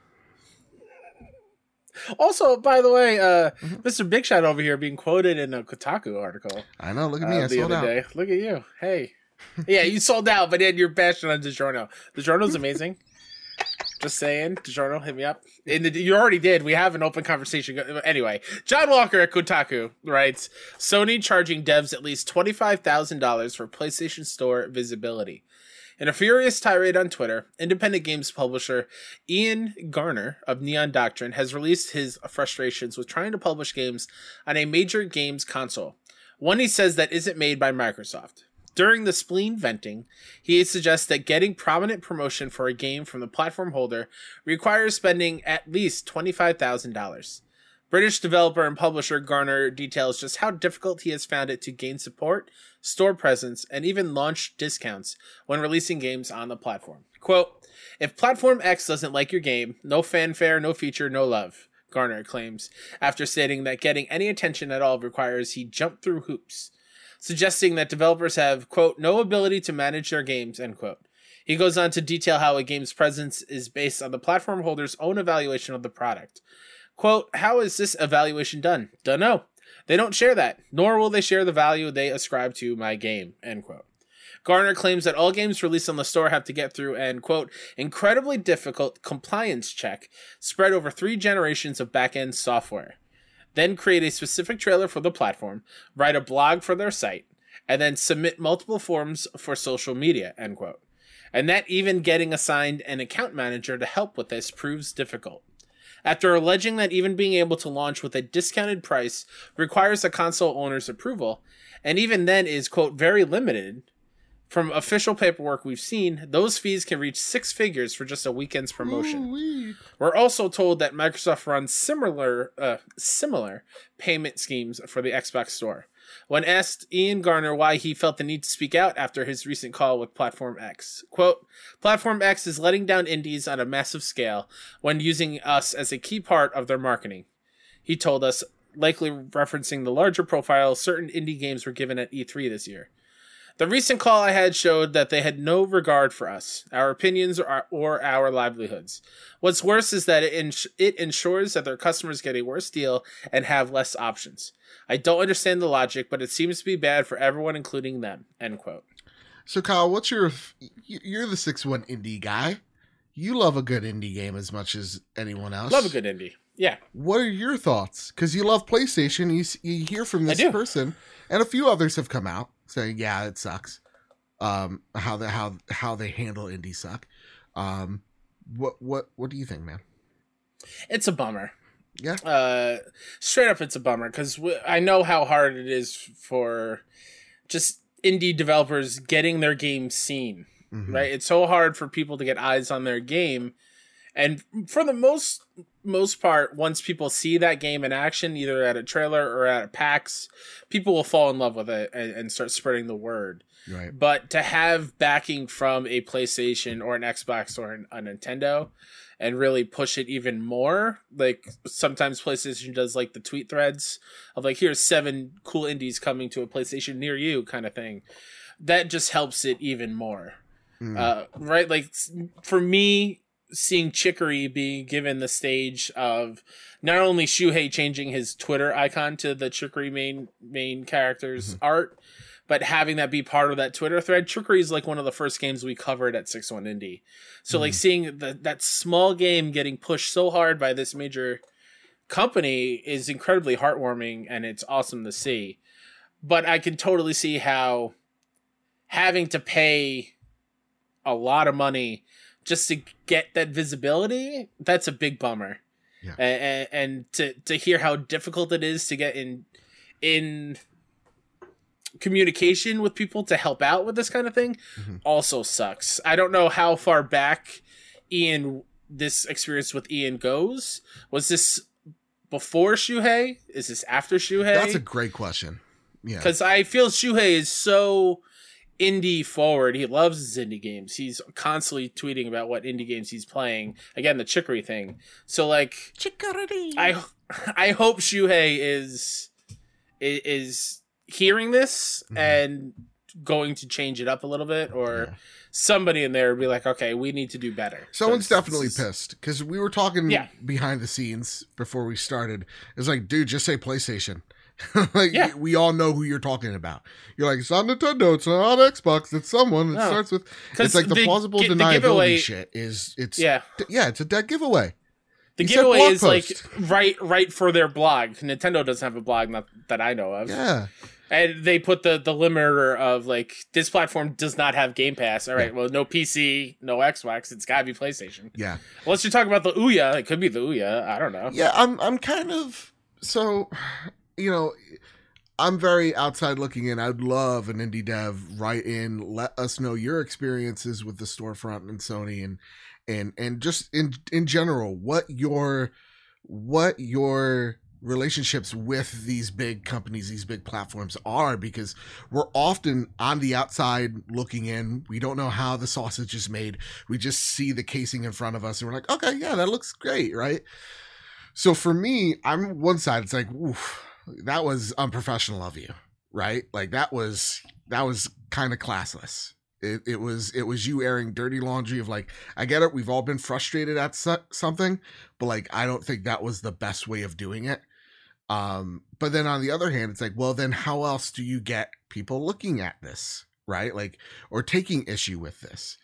Speaker 2: Also, by the way, uh,
Speaker 1: Mhm.
Speaker 2: Mr. Big Shot over here being quoted in a Kotaku article
Speaker 1: I know. Look at me.
Speaker 2: uh,
Speaker 1: I
Speaker 2: the
Speaker 1: sold
Speaker 2: other
Speaker 1: out.
Speaker 2: day. Look at you. Hey. yeah, you sold out, but then you're bashing on DiGiorno. DiGiorno's amazing. Just saying, DiGiorno, hit me up. And the, you already did. We have an open conversation. Anyway, John Walker at Kotaku writes Sony charging devs at least $25,000 for PlayStation Store visibility. In a furious tirade on Twitter, independent games publisher Ian Garner of Neon Doctrine has released his frustrations with trying to publish games on a major games console, one he says that isn't made by Microsoft. During the spleen venting, he suggests that getting prominent promotion for a game from the platform holder requires spending at least $25,000. British developer and publisher Garner details just how difficult he has found it to gain support, store presence, and even launch discounts when releasing games on the platform. Quote, if Platform X doesn't like your game, no fanfare, no feature, no love, Garner claims, after stating that getting any attention at all requires he jump through hoops, suggesting that developers have, quote, no ability to manage their games, end quote. He goes on to detail how a game's presence is based on the platform holder's own evaluation of the product. Quote, How is this evaluation done? Dunno. They don't share that, nor will they share the value they ascribe to my game. End quote. Garner claims that all games released on the store have to get through an quote incredibly difficult compliance check spread over three generations of back-end software. Then create a specific trailer for the platform, write a blog for their site, and then submit multiple forms for social media. End quote. And that even getting assigned an account manager to help with this proves difficult after alleging that even being able to launch with a discounted price requires a console owner's approval, and even then is, quote, very limited. From official paperwork we've seen, those fees can reach six figures for just a weekend's promotion.
Speaker 1: Ooh-wee.
Speaker 2: We're also told that Microsoft runs similar uh, similar payment schemes for the Xbox Store. When asked Ian Garner why he felt the need to speak out after his recent call with Platform X, quote, Platform X is letting down indies on a massive scale when using us as a key part of their marketing. He told us, likely referencing the larger profile certain indie games were given at E3 this year. The recent call I had showed that they had no regard for us, our opinions, or, or our livelihoods. What's worse is that it, ins- it ensures that their customers get a worse deal and have less options. I don't understand the logic, but it seems to be bad for everyone, including them. End quote.
Speaker 1: So, Kyle, what's your? You're the six one indie guy. You love a good indie game as much as anyone else.
Speaker 2: Love a good indie. Yeah.
Speaker 1: What are your thoughts? Because you love PlayStation. You s- you hear from this person, and a few others have come out saying, "Yeah, it sucks." Um, how the how how they handle indie suck. Um, what what what do you think, man?
Speaker 2: It's a bummer.
Speaker 1: Yeah.
Speaker 2: Uh, straight up, it's a bummer because w- I know how hard it is for just indie developers getting their game seen.
Speaker 1: Mhm.
Speaker 2: Right? It's so hard for people to get eyes on their game, and for the most most part, once people see that game in action, either at a trailer or at a PAX, people will fall in love with it and, and start spreading the word.
Speaker 1: Right.
Speaker 2: But to have backing from a PlayStation or an Xbox or an, a Nintendo and really push it even more, like sometimes PlayStation does like the tweet threads of like, here's seven cool indies coming to a PlayStation near you kind of thing. That just helps it even more.
Speaker 1: Mm.
Speaker 2: Uh, right? Like for me, seeing Chicory being given the stage of not only Shuhei changing his Twitter icon to the Chicory main main character's mm-hmm. art, but having that be part of that Twitter thread. Chicory is like one of the first games we covered at Six One Indie. So like mm-hmm. seeing the, that small game getting pushed so hard by this major company is incredibly heartwarming and it's awesome to see. But I can totally see how having to pay a lot of money just to get that visibility, that's a big bummer.
Speaker 1: Yeah.
Speaker 2: And, and to to hear how difficult it is to get in in communication with people to help out with this kind of thing
Speaker 1: Mhm.
Speaker 2: also sucks. I don't know how far back Ian this experience with Ian goes. Was this before Shuhei? Is this after Shuhei?
Speaker 1: That's a great question. Yeah.
Speaker 2: because I feel Shuhei is so indie forward. He loves his indie games. He's constantly tweeting about what indie games he's playing. Again, the chicory thing. So like, I I hope Shuhei is i- is hearing this
Speaker 1: Mhm.
Speaker 2: and going to change it up a little bit, or
Speaker 1: Yeah.
Speaker 2: somebody in there would be like, okay, we need to do better.
Speaker 1: Someone's
Speaker 2: 'Cause
Speaker 1: definitely
Speaker 2: is-
Speaker 1: pissed because we were talking
Speaker 2: Yeah.
Speaker 1: behind the scenes before we started. It's like, dude, just say PlayStation. like,
Speaker 2: Yeah.
Speaker 1: we all know who you're talking about. You're like, it's not Nintendo, it's not Xbox, it's someone. It
Speaker 2: No.
Speaker 1: starts with It's like the,
Speaker 2: the
Speaker 1: plausible
Speaker 2: gi- the
Speaker 1: deniability
Speaker 2: giveaway-
Speaker 1: shit is. It's
Speaker 2: Yeah,
Speaker 1: yeah, it's a dead giveaway.
Speaker 2: the
Speaker 1: He
Speaker 2: giveaway is like
Speaker 1: post.
Speaker 2: right right for their blog. Nintendo doesn't have a blog not that I know of.
Speaker 1: Yeah,
Speaker 2: And they put the the limiter of like this platform does not have Game Pass. All right,
Speaker 1: Yeah.
Speaker 2: well, no PC, no Xbox. It's got to be PlayStation.
Speaker 1: yeah,
Speaker 2: Unless you're talking about the Ouya, it could be the Ouya. I don't know.
Speaker 1: yeah. I'm I'm kind of so, you know. I'm very outside looking in. I'd love an indie dev write in, let us know your experiences with the storefront and Sony and and and just in in general what your what your relationships with these big companies, these big platforms are because we're often on the outside looking in. We don't know how the sausage is made. We just see the casing in front of us and we're like, okay, yeah, that looks great, right? So for me, I'm one side, it's like, oof, that was unprofessional of you, right? Like that was that was kind of classless. It, it was it was you airing dirty laundry of like I get it we've all been frustrated at something but like I don't think that was the best way of doing it um, but then on the other hand, it's like, well, then how else do you get people looking at this, right? Like, or taking issue with this?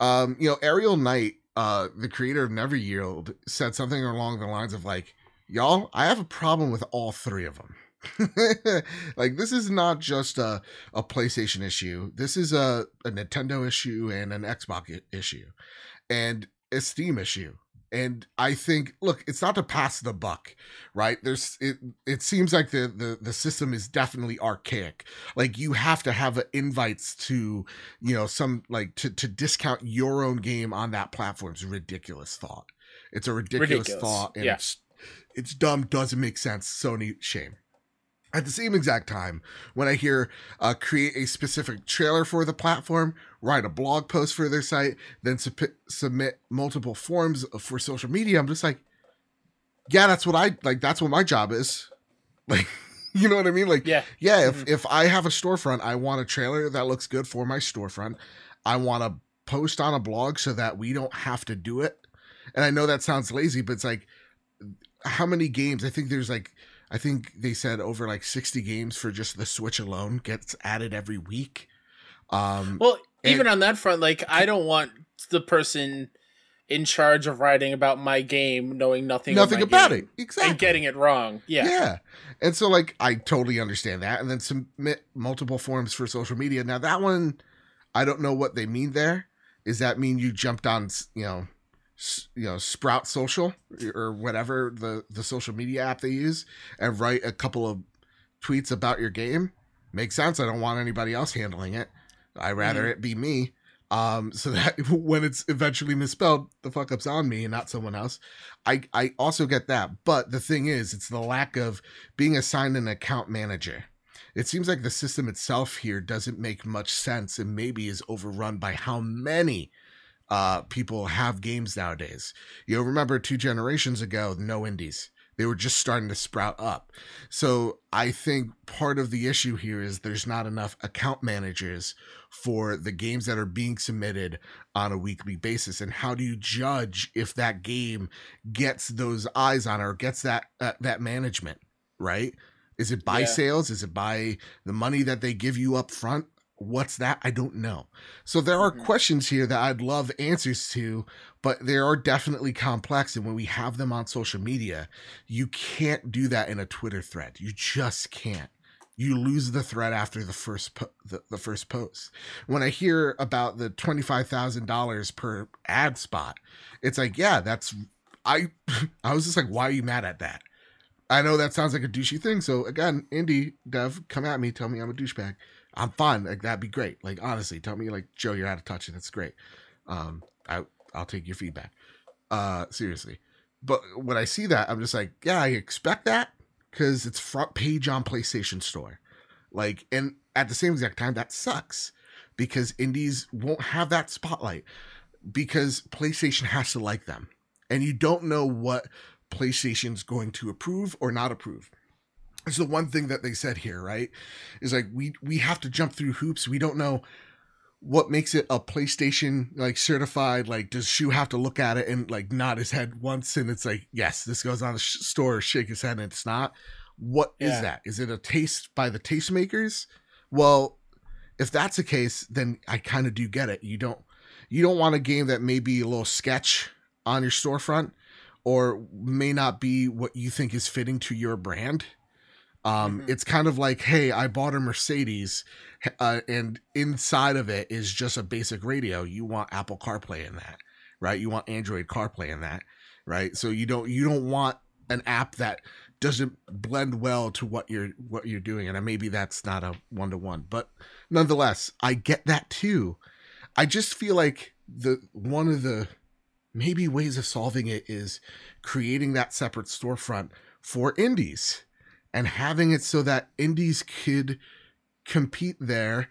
Speaker 1: Um, you know, Aerial Knight, uh, the creator of Never Yield, said something along the lines of like, y'all, I have a problem with all three of them. like this is not just a, a PlayStation issue. This is a, a Nintendo issue and an Xbox issue and a Steam issue and I think look, it's not to pass the buck, right? There's it it seems like the the the system is definitely archaic. Like you have to have invites to, you know, some like to to discount your own game on that platform is a ridiculous thought. It's a ridiculous, ridiculous. thought and yeah. it's it's dumb, doesn't make sense. Sony shame. At the same exact time, when I hear uh, create a specific trailer for the platform, write a blog post for their site, then su- submit multiple forms for social media, I'm just like, yeah, that's what I like. That's what my job is. Like, you know what I mean? Like,
Speaker 2: yeah,
Speaker 1: yeah. If mm-hmm. if I have a storefront, I want a trailer that looks good for my storefront. I want to post on a blog so that we don't have to do it. And I know that sounds lazy, but it's like, how many games? I think there's like I think they said over like 60 games for just the Switch alone gets added every week. Um,
Speaker 2: well, even on that front, like I don't want the person in charge of writing about my game knowing nothing
Speaker 1: nothing about it exactly
Speaker 2: and getting it wrong. Yeah,
Speaker 1: yeah. And so like I totally understand that, and then submit multiple forms for social media. Now that one, I don't know what they mean there. Does that mean you jumped on you know you know sprout social or whatever the the social media app they use and write a couple of tweets about your game. Makes sense i don't want anybody else handling it. I rather mm-hmm. it be me. Um so that when it's eventually misspelled the fuck up's on me and not someone else. I i also get that but the thing is it's the lack of being assigned an account manager. It seems like the system itself here doesn't make much sense and maybe is overrun by how many uh, people have games nowadays. You remember two generations ago, no indies. They were just starting to sprout up. So I think part of the issue here is there's not enough account managers for the games that are being submitted on a weekly basis. And how do you judge if that game gets those eyes on it or gets that uh, that management, right? Is it by yeah. sales? Is it by the money that they give you up front? What's that? I don't know. So there are mm-hmm. questions here that I'd love answers to, but they are definitely complex. And when we have them on social media, you can't do that in a Twitter thread. You just can't. You lose the thread after the first po- the, the first post. When I hear about the twenty five thousand dollars per ad spot, it's like, yeah, that's I. I was just like, why are you mad at that? I know that sounds like a douchey thing. So again, indie dev, come at me, tell me I'm a douchebag. I'm fine. Like that'd be great. Like honestly, tell me like Joe, you're out of touch, and it's great. Um, I I'll take your feedback. Uh, seriously. But when I see that, I'm just like, yeah, I expect that because it's front page on PlayStation Store. Like, and at the same exact time, that sucks because indies won't have that spotlight because PlayStation has to like them, and you don't know what PlayStation's going to approve or not approve it's the one thing that they said here, right? Is like we we have to jump through hoops. We don't know what makes it a PlayStation like certified. Like, does Shu have to look at it and like nod his head once, and it's like, yes, this goes on the sh- store, shake his head, and it's not. What yeah. is that? Is it a taste by the tastemakers? Well, if that's the case, then I kind of do get it. You don't you don't want a game that may be a little sketch on your storefront or may not be what you think is fitting to your brand um, mm-hmm. It's kind of like, hey, I bought a Mercedes, uh, and inside of it is just a basic radio. You want Apple CarPlay in that, right? You want Android CarPlay in that, right? So you don't you don't want an app that doesn't blend well to what you're what you're doing, and maybe that's not a one to one, but nonetheless, I get that too. I just feel like the one of the maybe ways of solving it is creating that separate storefront for indies and having it so that indies could compete there.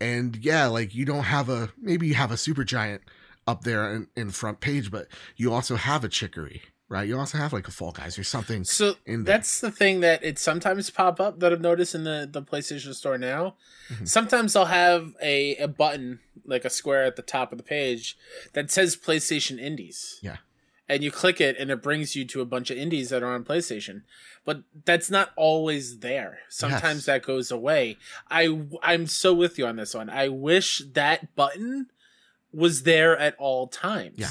Speaker 1: And yeah, like you don't have a maybe you have a super giant up there in, in front page, but you also have a chicory, right? You also have like a Fall Guys or something.
Speaker 2: So that's the thing that it sometimes pop up that I've noticed in the, the PlayStation Store now.
Speaker 1: Mhm.
Speaker 2: Sometimes they'll have a, a button, like a square at the top of the page, that says PlayStation Indies.
Speaker 1: Yeah.
Speaker 2: And you click it and it brings you to a bunch of indies that are on PlayStation. But that's not always there. Sometimes
Speaker 1: Yes.
Speaker 2: that goes away. I I'm so with you on this one. I wish that button was there at all times.
Speaker 1: Yeah.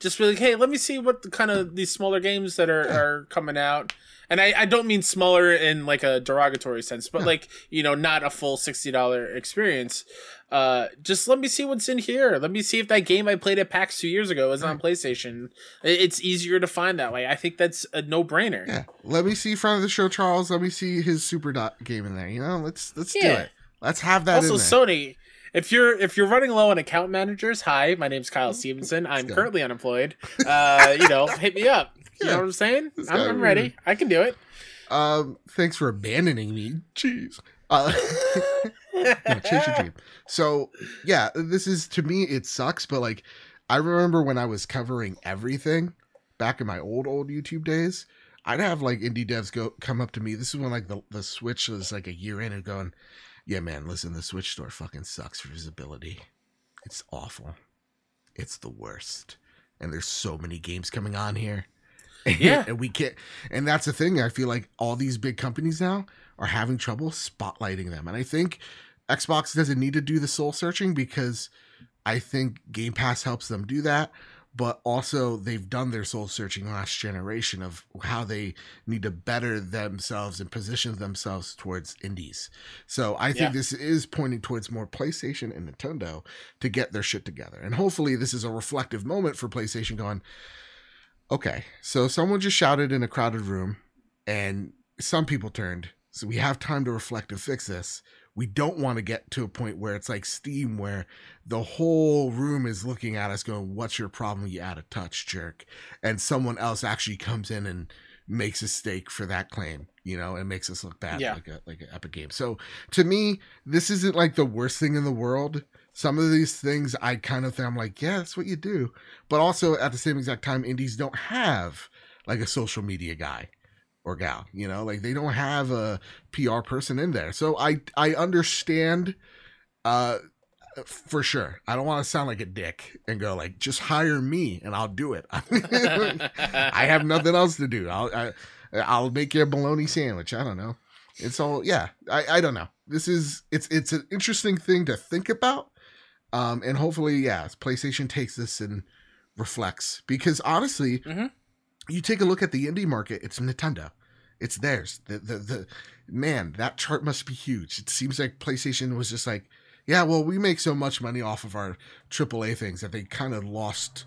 Speaker 2: Just be like, hey, let me see what the kind of these smaller games that are,
Speaker 1: Yeah.
Speaker 2: are coming out. And I, I don't mean smaller in like a derogatory sense, but
Speaker 1: Yeah.
Speaker 2: like, you know, not a full sixty dollar experience. Uh just let me see what's in here. Let me see if that game I played at PAX two years ago is on PlayStation. It's easier to find that way. I think that's a no brainer.
Speaker 1: Yeah. Let me see front of the show, Charles. Let me see his super dot game in there. You know, let's let's do it. Let's have that
Speaker 2: also
Speaker 1: in there.
Speaker 2: sony if you're if you're running low on account managers hi my name's kyle stevenson i'm
Speaker 1: go.
Speaker 2: currently unemployed uh you know hit me up you
Speaker 1: Yeah.
Speaker 2: know what i'm saying I'm, I'm ready i can do it
Speaker 1: um, thanks for abandoning me. Jeez. Uh, yeah, chase your dream. So yeah, this is to me it sucks, but like I remember when I was covering everything back in my old old YouTube days, I'd have like indie devs go come up to me. This is when like the the Switch was like a year in and going, yeah, man, listen, the Switch store fucking sucks for visibility. It's awful. It's the worst. And there's so many games coming on here.
Speaker 2: Yeah.
Speaker 1: and we can't and that's the thing. I feel like all these big companies now are having trouble spotlighting them. And I think Xbox doesn't need to do the soul searching because I think Game Pass helps them do that. But also, they've done their soul searching last generation of how they need to better themselves and position themselves towards indies. So I think
Speaker 2: Yeah.
Speaker 1: this is pointing towards more PlayStation and Nintendo to get their shit together. And hopefully, this is a reflective moment for PlayStation going, okay, so someone just shouted in a crowded room and some people turned. So we have time to reflect and fix this. We don't want to get to a point where it's like Steam, where the whole room is looking at us going, What's your problem? You out of touch, jerk. And someone else actually comes in and makes a stake for that claim, you know, and makes us look bad
Speaker 2: Yeah.
Speaker 1: like a like an epic game. So to me, this isn't like the worst thing in the world. Some of these things I kind of think I'm like, yeah, that's what you do. But also at the same exact time, indies don't have like a social media guy or gal, you know, like they don't have a PR person in there. So I I understand uh for sure. I don't want to sound like a dick and go like just hire me and I'll do it. I have nothing else to do. I'll I, I'll make you a bologna sandwich. I don't know. It's all yeah. I I don't know. This is it's it's an interesting thing to think about. Um and hopefully yeah, PlayStation takes this and reflects because honestly,
Speaker 2: Mhm.
Speaker 1: You take a look at the indie market, it's Nintendo. It's theirs. The the the man, that chart must be huge. It seems like PlayStation was just like, yeah, well, we make so much money off of our AAA things that they kind of lost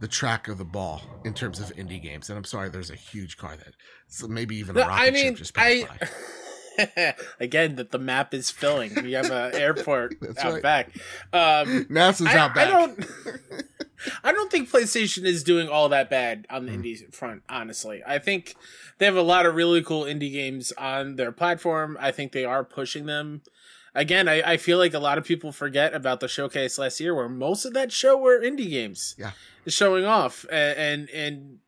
Speaker 1: the track of the ball in terms of indie games. And I'm sorry, there's a huge car that so maybe even a
Speaker 2: No,
Speaker 1: rocket
Speaker 2: I mean,
Speaker 1: ship just passed
Speaker 2: I
Speaker 1: by.
Speaker 2: again that the map is filling. We have an airport out
Speaker 1: right.
Speaker 2: back. Um,
Speaker 1: NASA's
Speaker 2: I,
Speaker 1: out back.
Speaker 2: I don't. I don't think PlayStation is doing all that bad on the
Speaker 1: Mm.
Speaker 2: indie front. Honestly, I think they have a lot of really cool indie games on their platform. I think they are pushing them. Again, I, I feel like a lot of people forget about the showcase last year, where most of that show were indie games.
Speaker 1: Yeah.
Speaker 2: showing off, and and, and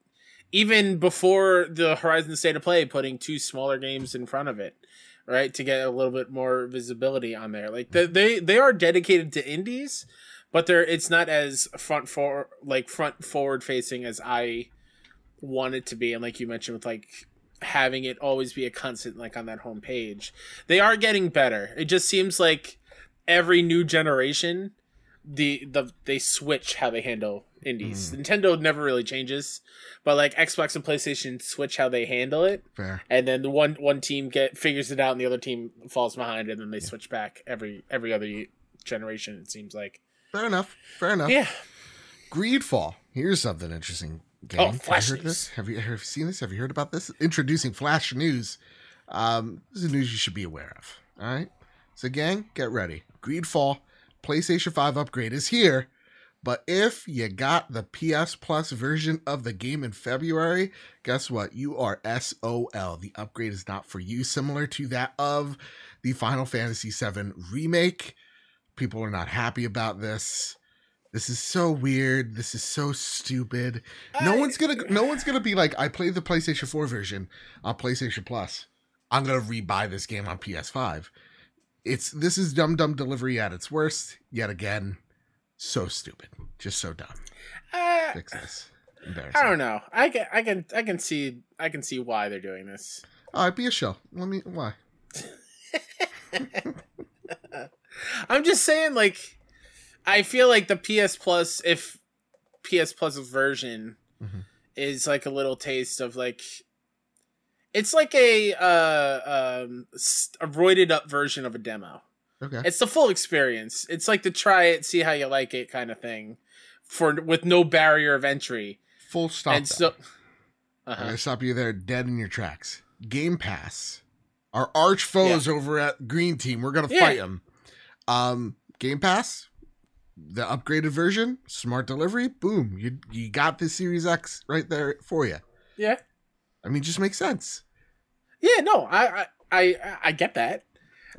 Speaker 2: even before the Horizon State of Play, putting two smaller games in front of it, right, to get a little bit more visibility on there. Like the, they they are dedicated to indies, but they're it's not as front for like front forward facing as I want it to be. And like you mentioned, with like having it always be a constant like on that home page, they are getting better. It just seems like every new generation, the the they switch how they handle indies. Mm-hmm. Nintendo never really changes, but like Xbox and PlayStation switch how they handle it
Speaker 1: Fair.
Speaker 2: and then the one one team get figures it out and the other team falls behind and then they switch back every every other generation it seems like
Speaker 1: Fair enough. Fair enough.
Speaker 2: yeah
Speaker 1: Greedfall. Here's something interesting. Gang.
Speaker 2: Oh,
Speaker 1: Have you
Speaker 2: Flash
Speaker 1: heard
Speaker 2: news.
Speaker 1: this? Have you, have you seen this? Have you heard about this? Introducing Flash News. Um, this is news you should be aware of. All right. So, gang, get ready. Greedfall PlayStation 5 upgrade is here, But if you got the PS Plus version of the game in February, guess what? You are SOL. The upgrade is not for you, similar to that of the Final Fantasy VII remake. People are not happy about this. This is so weird. This is so stupid. No
Speaker 2: I-
Speaker 1: one's gonna no one's gonna be like, I played the PlayStation 4 version on PlayStation Plus. I'm gonna rebuy this game on PS5. It's this is dumb dumb delivery at its worst, yet again. So stupid. Just so dumb.
Speaker 2: Uh,
Speaker 1: Fix this.
Speaker 2: I don't know. I can I can I can see I can see why they're doing this.
Speaker 1: Oh, it'd be a show. Let me why?
Speaker 2: I'm just saying, like, I feel like the PS Plus, if PS Plus version
Speaker 1: Mhm.
Speaker 2: is like a little taste of like, it's like a uh um a roided up version of a demo.
Speaker 1: Okay.
Speaker 2: It's the full experience. It's like to try it, see how you like it, kind of thing, for with no barrier of entry.
Speaker 1: Full stop.
Speaker 2: and so,
Speaker 1: I'm
Speaker 2: uh-huh.
Speaker 1: gonna stop you there dead in your tracks. Game Pass. Our arch foes over at Green Team. We're gonna
Speaker 2: Yeah.
Speaker 1: fight them. Um, Game Pass, the upgraded version, smart delivery. Boom! You you got the Series X right there for you.
Speaker 2: yeah,
Speaker 1: I mean, just makes sense.
Speaker 2: yeah. No, I I I, I get that.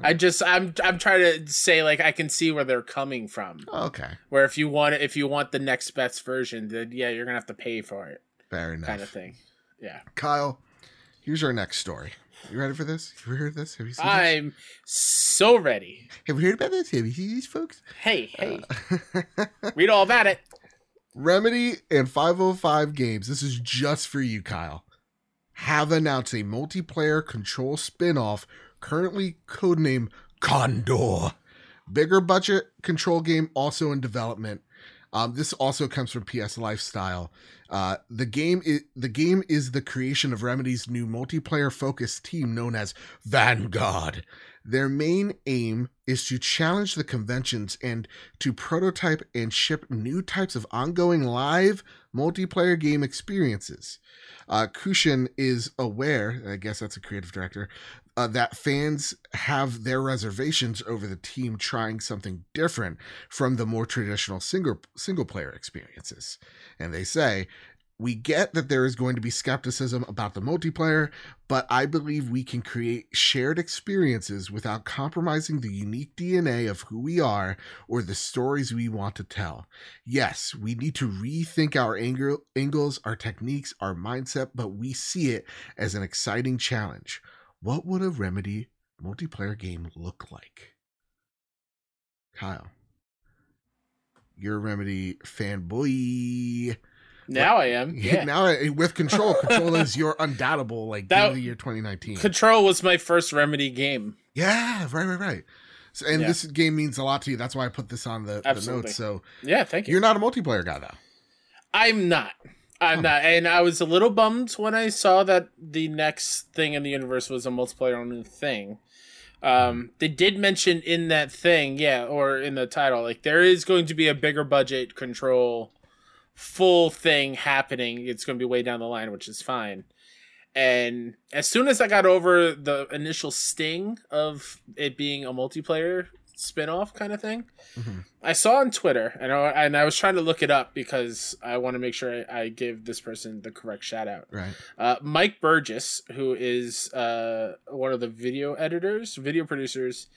Speaker 2: I just I'm I'm trying to say like I can see where they're coming from.
Speaker 1: Okay,
Speaker 2: Where if you want if you want the next best version, then yeah, you're gonna have to pay for it,
Speaker 1: fair enough.
Speaker 2: kind of thing. Yeah,
Speaker 1: Kyle, here's our next story. You ready for this? Have you heard this? Have you seen this?
Speaker 2: I'm so ready.
Speaker 1: Have you heard about this? Have you seen these folks?
Speaker 2: Hey, hey,
Speaker 1: Uh,
Speaker 2: read all about it.
Speaker 1: Remedy and 505 Games, this is just for you, Kyle, have announced a multiplayer control spin off, currently codenamed Condor. Bigger budget control game also in development. Um, this also comes from PS Lifestyle. Uh, the game is the game is the creation of Remedy's new multiplayer focused team known as Vanguard. Their main aim is to challenge the conventions and to prototype and ship new types of ongoing live multiplayer game experiences. Uh, Kushin is aware, I guess that's a creative director, uh, that fans have their reservations over the team trying something different from the more traditional single single player experiences. And they say, we get that there is going to be skepticism about the multiplayer, but I believe we can create shared experiences without compromising the unique DNA of who we are or the stories we want to tell. Yes, we need to rethink our angle, angles, our techniques, our mindset, but we see it as an exciting challenge. What would a Remedy multiplayer game look like? Kyle, you're a Remedy fanboy.
Speaker 2: Now I am. Yeah.
Speaker 1: now with Control, Control is your undoubtable like
Speaker 2: That-
Speaker 1: game of the year 2019.
Speaker 2: Control was my first Remedy game.
Speaker 1: yeah, right, right, right. So, and
Speaker 2: Yeah.
Speaker 1: this game means a lot to you. That's why I put this on the, the notes. So
Speaker 2: Yeah, thank you.
Speaker 1: you're not a multiplayer guy though.
Speaker 2: I'm not. I'm not. And I was a little bummed when I saw that the next thing in the universe was a multiplayer only thing. Um, they did mention in that thing, yeah, or in the title, like there is going to be a bigger budget control full thing happening. It's going to be way down the line, which is fine. And as soon as I got over the initial sting of it being a multiplayer spin-off kind of thing,
Speaker 1: Mhm.
Speaker 2: I saw on Twitter, and I, and I was trying to look it up because I want to make sure I, I give this person the correct shout out.
Speaker 1: Right.
Speaker 2: Uh, Mike Burgess, who is uh, one of the video editors, video producers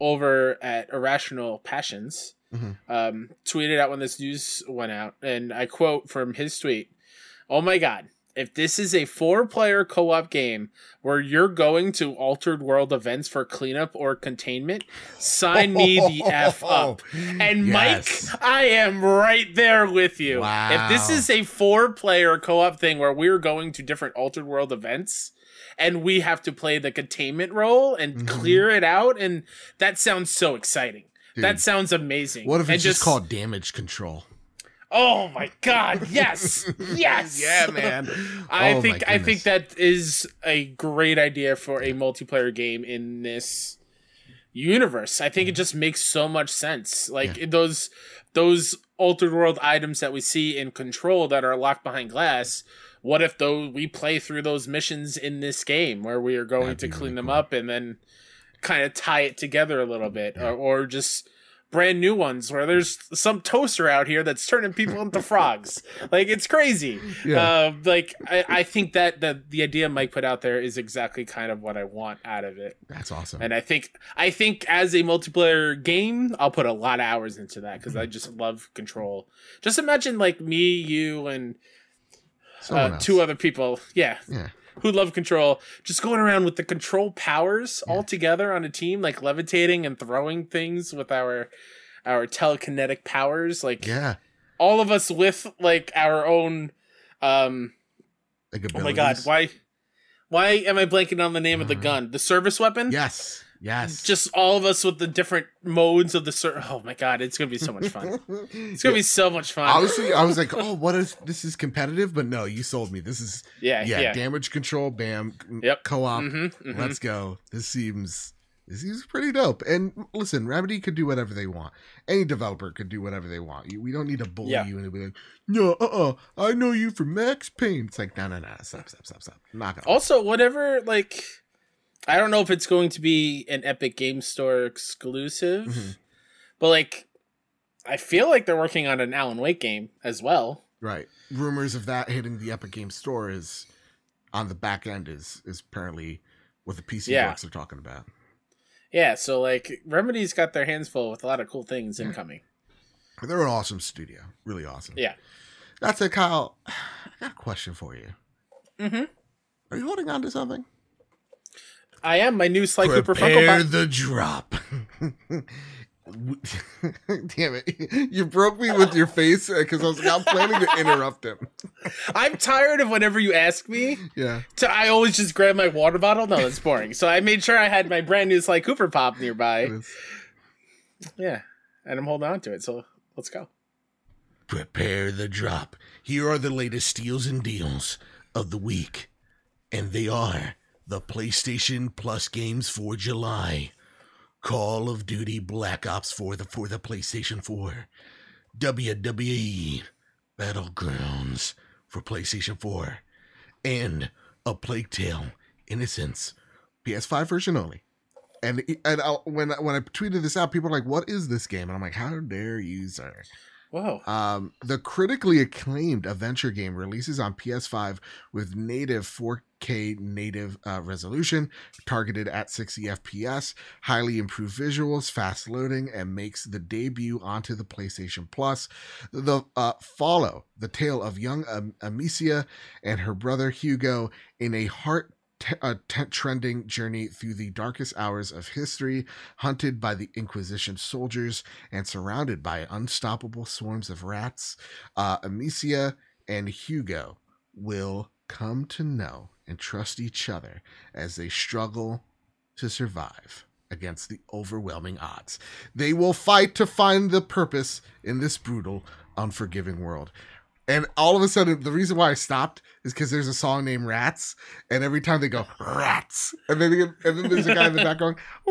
Speaker 2: over at Irrational Passions,
Speaker 1: Mhm.
Speaker 2: um, tweeted out when this news went out, and I quote from his tweet: "Oh my god." If this is a four player co op game where you're going to altered world events for cleanup or containment, sign me the F up. And
Speaker 1: Yes.
Speaker 2: Mike, I am right there with you. If this is a four player co op thing where we're going to different altered world events and we have to play the containment role and
Speaker 1: Mhm.
Speaker 2: clear it out, and that sounds so exciting.
Speaker 1: Dude,
Speaker 2: that sounds amazing.
Speaker 1: what if it's just called damage control?
Speaker 2: Oh my god, yes. yes.
Speaker 1: yeah, man.
Speaker 2: I
Speaker 1: Oh
Speaker 2: think I think that is a great idea for a multiplayer game in this universe. I think it mm. just makes so much sense. Like those those altered world items that we see in Control that are locked behind glass. What if though we play through those missions in this game where we are going
Speaker 1: That'd
Speaker 2: to clean
Speaker 1: really
Speaker 2: them
Speaker 1: cool.
Speaker 2: up and then kind of tie it together a little mm, bit,
Speaker 1: Yeah.
Speaker 2: or, or just brand new ones where there's some toaster out here that's turning people into frogs. Like it's crazy.
Speaker 1: Yeah.
Speaker 2: Uh, like I, I think that the the idea Mike put out there is exactly kind of what I want out of it.
Speaker 1: That's awesome.
Speaker 2: And I think I think as a multiplayer game, I'll put a lot of hours into that because I just love control. Just imagine like me, you, and uh, two other people. Yeah,
Speaker 1: Yeah.
Speaker 2: Who love control, just going around with the control powers
Speaker 1: Yeah.
Speaker 2: all together on a team, like levitating and throwing things with our our telekinetic powers, like
Speaker 1: Yeah.
Speaker 2: all of us with like our own. um
Speaker 1: Like
Speaker 2: Oh my god, why why am I blanking on the name of the
Speaker 1: Uh,
Speaker 2: gun? The service weapon.
Speaker 1: Yes. Yes.
Speaker 2: Just all of us with the different modes of the ser- Oh my god, it's gonna be so much fun. It's gonna be so much fun.
Speaker 1: Honestly, I was like, "Oh, what if this is competitive?" But no, you sold me. This is
Speaker 2: yeah,
Speaker 1: yeah,
Speaker 2: yeah.
Speaker 1: damage control. Bam.
Speaker 2: Yep.
Speaker 1: Co-op.
Speaker 2: Mhm, mhm.
Speaker 1: Let's go. This seems this seems pretty dope. And listen, Remedy could do whatever they want. Any developer could do whatever they want. We don't need to bully
Speaker 2: Yeah.
Speaker 1: you and be like, "No, uh, uh I know you from Max Payne." It's like, no, no, no, stop, stop, stop, stop. Not gonna.
Speaker 2: Also, whatever, like, I don't know if it's going to be an Epic Game Store exclusive,
Speaker 1: Mhm.
Speaker 2: but like, I feel like they're working on an Alan Wake game as well.
Speaker 1: Right. Rumors of that hitting the Epic Game Store is on the back end is is apparently what the PC
Speaker 2: Yeah.
Speaker 1: works are talking about.
Speaker 2: Yeah, so like, Remedy's got their hands full with a lot of cool things incoming.
Speaker 1: They're an awesome studio. Really awesome.
Speaker 2: Yeah.
Speaker 1: That's it, Kyle. I got a question for you.
Speaker 2: Mm-hmm.
Speaker 1: Are you holding on to something?
Speaker 2: I am my new Sly Cooper Funko
Speaker 1: Prepare
Speaker 2: Pop.
Speaker 1: the drop. Damn it. You broke me with your face uh, because I was like, I'm planning to interrupt him.
Speaker 2: I'm tired of whenever you ask me
Speaker 1: Yeah.
Speaker 2: to. I always just grab my water bottle. No, that's boring. So I made sure I had my brand new Sly Cooper Pop nearby. Yeah, and I'm holding on to it. So let's go.
Speaker 1: Prepare the drop. Here are the latest steals and deals of the week. And they are the PlayStation Plus games for July. Call of Duty Black Ops for the for the PlayStation 4. WWE Battlegrounds for PlayStation 4. And A Plague Tale Innocence PS5 version only. And and I, when when I tweeted this out, people were like, "What is this game?" And I'm like, "How dare you, sir?"
Speaker 2: Whoa.
Speaker 1: Um, the critically acclaimed adventure game releases on PS5 with native 4K native uh, resolution, targeted at 60 FPS, highly improved visuals, fast loading, and makes the debut onto the PlayStation Plus. The uh, follow the tale of young um, Amicia and her brother Hugo in a heart t- a t- trending journey through the darkest hours of history, hunted by the Inquisition soldiers and surrounded by unstoppable swarms of rats. Uh, Amicia and Hugo will come to know and trust each other as they struggle to survive against the overwhelming odds. They will fight to find the purpose in this brutal, unforgiving world. And all of a sudden, the reason why I stopped is because there's a song named Rats, and every time they go Rats, and then get- and then there's a guy in the back going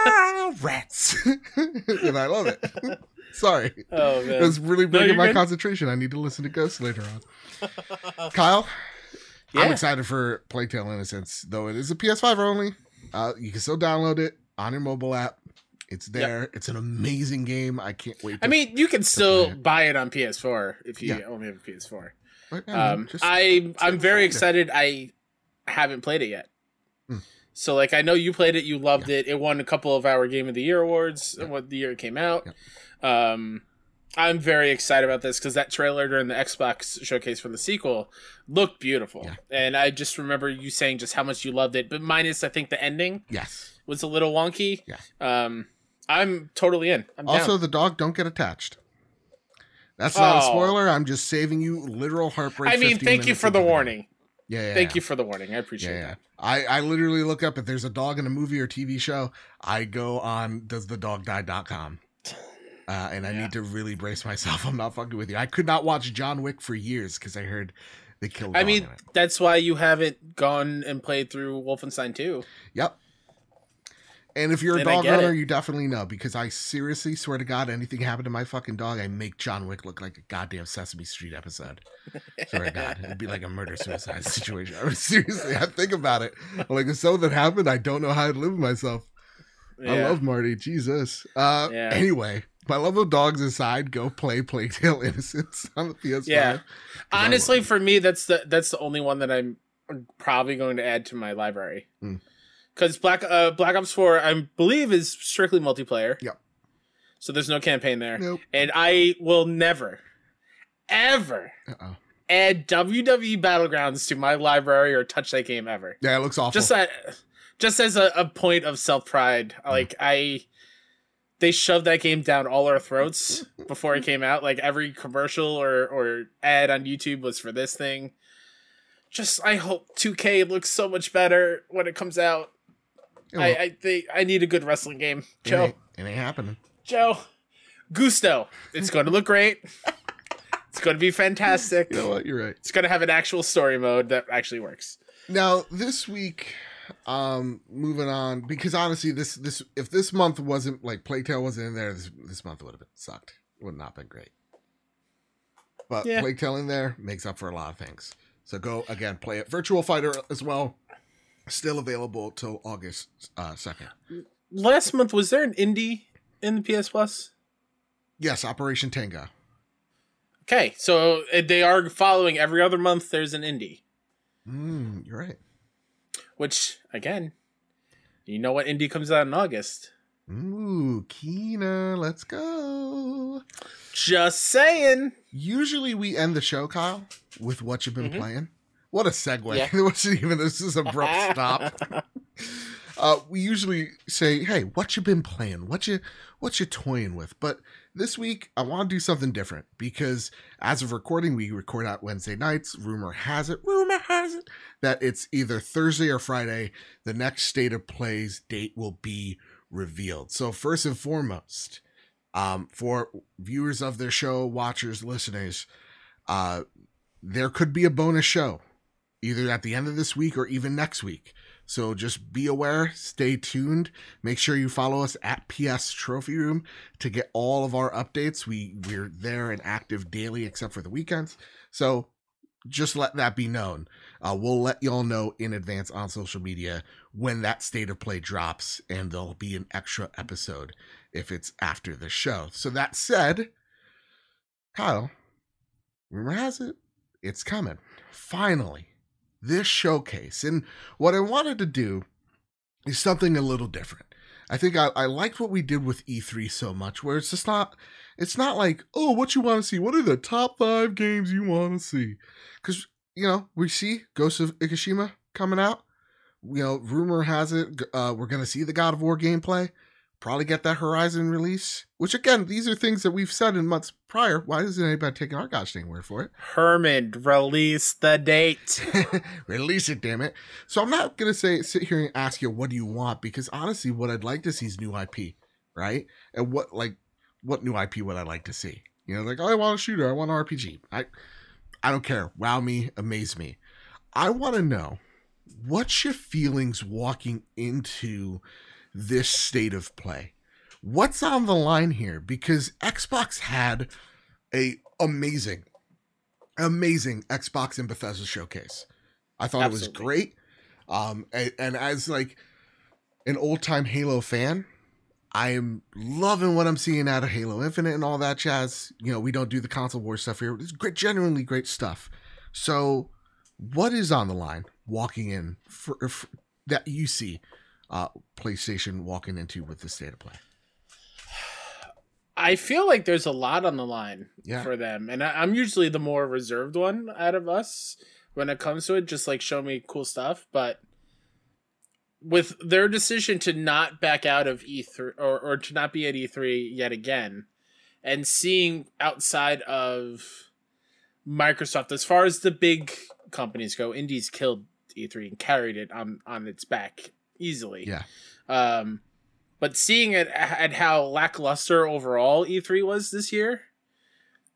Speaker 1: Wow, Rats, and I love it. Sorry,
Speaker 2: Oh man.
Speaker 1: it's really breaking
Speaker 2: you're
Speaker 1: my
Speaker 2: good.
Speaker 1: concentration. I need to listen to Ghost later on. Kyle, I'm excited for Plague Tale Innocence, though it is a PS5 only. Uh, you can still download it on your mobile app. It's there. It's an amazing game. I can't wait. To
Speaker 2: I mean, you can still
Speaker 1: it.
Speaker 2: buy it on PS4 if you
Speaker 1: Yeah.
Speaker 2: only have a PS4.
Speaker 1: Right now,
Speaker 2: Um,
Speaker 1: just-
Speaker 2: I I'm very
Speaker 1: yeah.
Speaker 2: excited. I haven't played it yet.
Speaker 1: Mm.
Speaker 2: So like I know you played it, you loved it. It won a couple of our Game of the Year awards. What the year it came out. Um, I'm very excited about this because that trailer during the Xbox showcase for the sequel looked beautiful,
Speaker 1: Yeah.
Speaker 2: and I just remember you saying just how much you loved it. But minus, I think the ending
Speaker 1: yes.
Speaker 2: was a little wonky.
Speaker 1: Yeah.
Speaker 2: Um, I'm totally in. I'm
Speaker 1: Also,
Speaker 2: down.
Speaker 1: the dog don't get attached. That's not a
Speaker 2: Oh.
Speaker 1: spoiler. I'm just saving you literal heartbreak.
Speaker 2: I mean, thank you for the warning.
Speaker 1: Yeah, yeah.
Speaker 2: Thank
Speaker 1: yeah.
Speaker 2: you for the warning. I appreciate
Speaker 1: Yeah,
Speaker 2: that.
Speaker 1: I, I literally look up if there's a dog in a movie or TV show, I go on doesthedogdie.com. Uh, and I need to really brace myself. I'm not fucking with you. I could not watch John Wick for years because I heard they killed.
Speaker 2: I
Speaker 1: dog
Speaker 2: mean, that's why you haven't gone and played through Wolfenstein 2.
Speaker 1: yep. And if you're a
Speaker 2: And
Speaker 1: dog owner,
Speaker 2: it.
Speaker 1: you definitely know because I seriously swear to God, anything happened to my fucking dog, I make John Wick look like a goddamn Sesame Street episode. Swear to God, it'd be like a murder suicide situation. I mean, seriously, I think about it. Like if something happened, I don't know how I'd live with myself. I love Marty. Jesus. Uh,
Speaker 2: Yeah.
Speaker 1: Anyway, my love of dogs aside, go play Plague Tale Innocence on the PS5.
Speaker 2: Yeah. Honestly, for me, that's the that's the only one that I'm probably going to add to my library.
Speaker 1: Hmm.
Speaker 2: Because Black uh, Black Ops Four, I believe, is strictly multiplayer.
Speaker 1: Yep.
Speaker 2: So there's no campaign there.
Speaker 1: Nope.
Speaker 2: and I will never, ever
Speaker 1: Uh-oh.
Speaker 2: add WWE Battlegrounds to my library or touch that game ever.
Speaker 1: Yeah, it looks awful.
Speaker 2: Just that, just as a, a point of self pride, like I, they shoved that game down all our throats before it came out. Like every commercial or or ad on YouTube was for this thing. Just I hope 2K looks so much better when it comes out.
Speaker 1: It
Speaker 2: I. I think I need a good wrestling game.
Speaker 1: It
Speaker 2: Joe,
Speaker 1: ain't, it ain't happening.
Speaker 2: Joe, Gusto. It's going to look great. It's going to be fantastic.
Speaker 1: You know what? You're right.
Speaker 2: It's going to have an actual story mode that actually works.
Speaker 1: Now this week, um, moving on because honestly, this this if this month wasn't like Plague Tale wasn't in there, this this month would have been sucked. It would not have been great. But
Speaker 2: Yeah.
Speaker 1: Plague Tale in there makes up for a lot of things. So go again, play it. Virtua Fighter as well, still available till August uh, second.
Speaker 2: Last month was there an indie in the PS Plus?
Speaker 1: Yes, Operation Tango.
Speaker 2: Okay, so uh, they are following every other month. There's an indie,
Speaker 1: Mm, you're right.
Speaker 2: which again, you know what indie comes out in August?
Speaker 1: Ooh, Kena, let's go.
Speaker 2: Just saying.
Speaker 1: Usually we end the show, Kyle, with what you've been
Speaker 2: Mhm.
Speaker 1: playing. What a segue.
Speaker 2: Yeah.
Speaker 1: It wasn't even this is abrupt stop. Uh, we usually say, "Hey, what you been playing? What you what you toying with?" But this week, I want to do something different because as of recording, we record out Wednesday nights. Rumor has it, rumor has it that it's either Thursday or Friday. The next state of plays date will be revealed. So first and foremost, um, for viewers of their show, watchers, listeners, uh, there could be a bonus show either at the end of this week or even next week. So just be aware, stay tuned. Make sure you follow us at PS Trophy Room to get all of our updates. We we're there and active daily except for the weekends. So just let that be known. Uh, we'll let y'all know in advance on social media when that state of play drops, and there'll be an extra episode if it's after the show. So that said, Kyle, rumor has it, it's coming. Finally, this showcase. And what I wanted to do is something a little different. I think I, I liked what we did with E3 so much, where it's just not, it's not like, oh, what you want to see? What are the top five games you want to see? Because, you know, we see Ghost of Ikishima coming out. You know, rumor has it uh, we're to see the God of War gameplay probably get that Horizon release. Which again, these are things that we've said in months prior. Why isn't anybody taking our gosh dang word for it?
Speaker 2: Hermen, release the date.
Speaker 1: release it, damn it! So I'm not gonna say sit here and ask you what do you want because honestly, what I'd like to see is new IP, right? And what like what new IP would I like to see? You know, like oh, I want a shooter, I want an RPG. I I don't care. Wow me, amaze me. I want to know what's your feelings walking into this state of play. What's on the line here? Because Xbox had a amazing, amazing Xbox and Bethesda showcase. I thought it was great. Um, and, and as like an old time Halo fan, I am loving what I'm seeing out of Halo Infinite and all that jazz. You know, we don't do the console war stuff here. It's great, genuinely great stuff. So, what is on the line walking in for, for that you see uh, PlayStation walking into with this state of play?
Speaker 2: I feel like there's a lot on the line
Speaker 1: Yeah.
Speaker 2: for them, and I, I'm usually the more reserved one out of us when it comes to it. Just like show me cool stuff, but with their decision to not back out of E3 or or to not be at E3 yet again, and seeing outside of Microsoft as far as the big companies go, Indies killed E3 and carried it on on its back easily.
Speaker 1: Yeah.
Speaker 2: Um, but seeing it at how lackluster overall E3 was this year,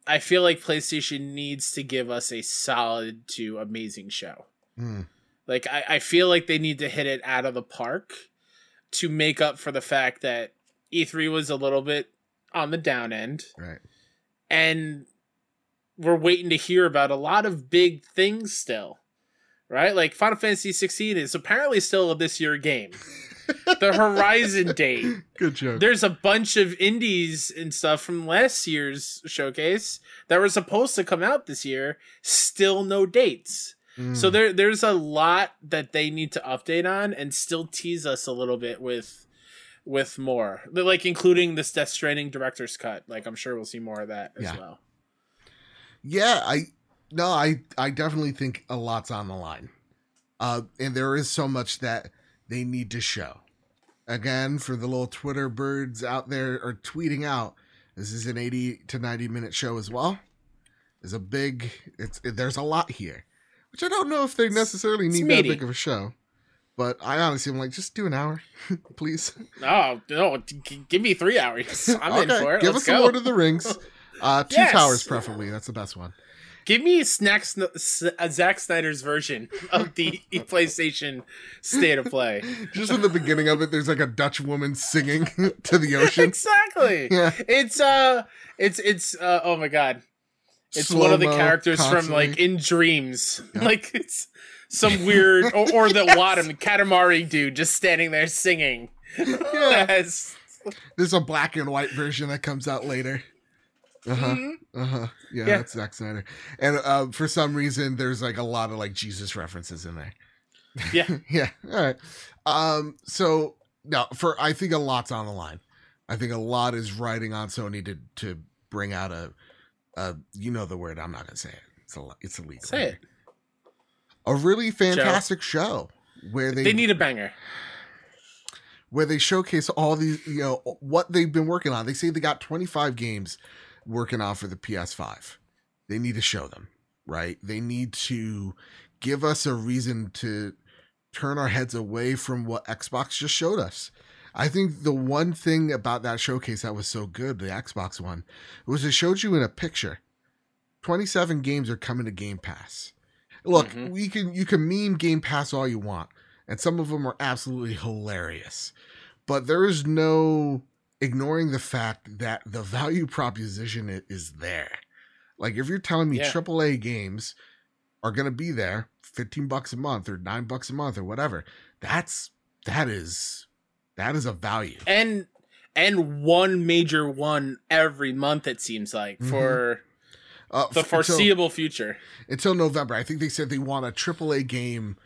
Speaker 2: I feel like PlayStation needs to give us a solid to amazing show.
Speaker 1: Hmm.
Speaker 2: Like I, I feel like they need to hit it out of the park to make up for the fact that E3 was a little bit on the down end
Speaker 1: Right.
Speaker 2: and we're waiting to hear about a lot of big things still. Right? Like Final Fantasy 16 is apparently still a this year game. the Horizon date.
Speaker 1: Good joke.
Speaker 2: There's a bunch of indies and stuff from last year's showcase that were supposed to come out this year, still no dates.
Speaker 1: Mm.
Speaker 2: So there there's a lot that they need to update on and still tease us a little bit with with more. Like including this Death Stranding director's cut. Like I'm sure we'll see more of that as
Speaker 1: Yeah.
Speaker 2: well.
Speaker 1: Yeah, I no, I I definitely think a lot's on the line. Uh and there is so much that they need to show. Again, for the little Twitter birds out there are tweeting out, this is an 80 to 90 minute show as well. There's a big it's there's a lot here. Which I don't know if they necessarily
Speaker 2: It's
Speaker 1: need that big of a show. But I honestly am like, just do an hour, please.
Speaker 2: No, no! g- give me three hours. I'm in for it.
Speaker 1: Give
Speaker 2: Let's
Speaker 1: us some
Speaker 2: go.
Speaker 1: Lord of the Rings. Uh, two
Speaker 2: Yes.
Speaker 1: towers, preferably. That's the best one.
Speaker 2: Give me Snacks, uh, Zack Snyder's version of the PlayStation State of Play.
Speaker 1: Just in the beginning of it, there's like a Dutch woman singing to the ocean.
Speaker 2: exactly.
Speaker 1: Yeah.
Speaker 2: It's uh, it's it's uh, oh my god, it's one of the
Speaker 1: Slow-mo
Speaker 2: characters from like In Dreams.
Speaker 1: Yeah.
Speaker 2: Like it's some weird or, or the Wadham Katamari dude just standing there singing.
Speaker 1: Yeah.
Speaker 2: Yes.
Speaker 1: There's a black and white version that comes out later. Uh huh.
Speaker 2: Mhm.
Speaker 1: Uh huh. Yeah,
Speaker 2: Yeah.
Speaker 1: that's Zack Snyder. And uh, for some reason, there's like a lot of like Jesus references in there.
Speaker 2: Yeah.
Speaker 1: yeah. All right. Um. So now, for I think a lot's on the line. I think a lot is riding on Sony to to bring out a, a you know the word. I'm not gonna say it. It's a it's illegal.
Speaker 2: Say it.
Speaker 1: A really fantastic show where they,
Speaker 2: They need a banger.
Speaker 1: where they showcase all these you know what they've been working on. They say they got 25 games working on for the PS5. They need to show them, right? They need to give us a reason to turn our heads away from what Xbox just showed us. I think the one thing about that showcase that was so good, the Xbox one, was it showed you in a picture. 27 games are coming to Game Pass. Look,
Speaker 2: Mhm.
Speaker 1: we can you can meme Game Pass all you want, and some of them are absolutely hilarious. But there is no ignoring the fact that the value proposition is there. Like if you're telling me
Speaker 2: Yeah.
Speaker 1: AAA games are going to be there, 15 bucks a month or 9 bucks a month or whatever, that's that is that is a value.
Speaker 2: and and one major one every month it seems like
Speaker 1: Mhm.
Speaker 2: for
Speaker 1: Uh,
Speaker 2: the
Speaker 1: f- until-
Speaker 2: foreseeable future
Speaker 1: until November. I think they said they want a AAA game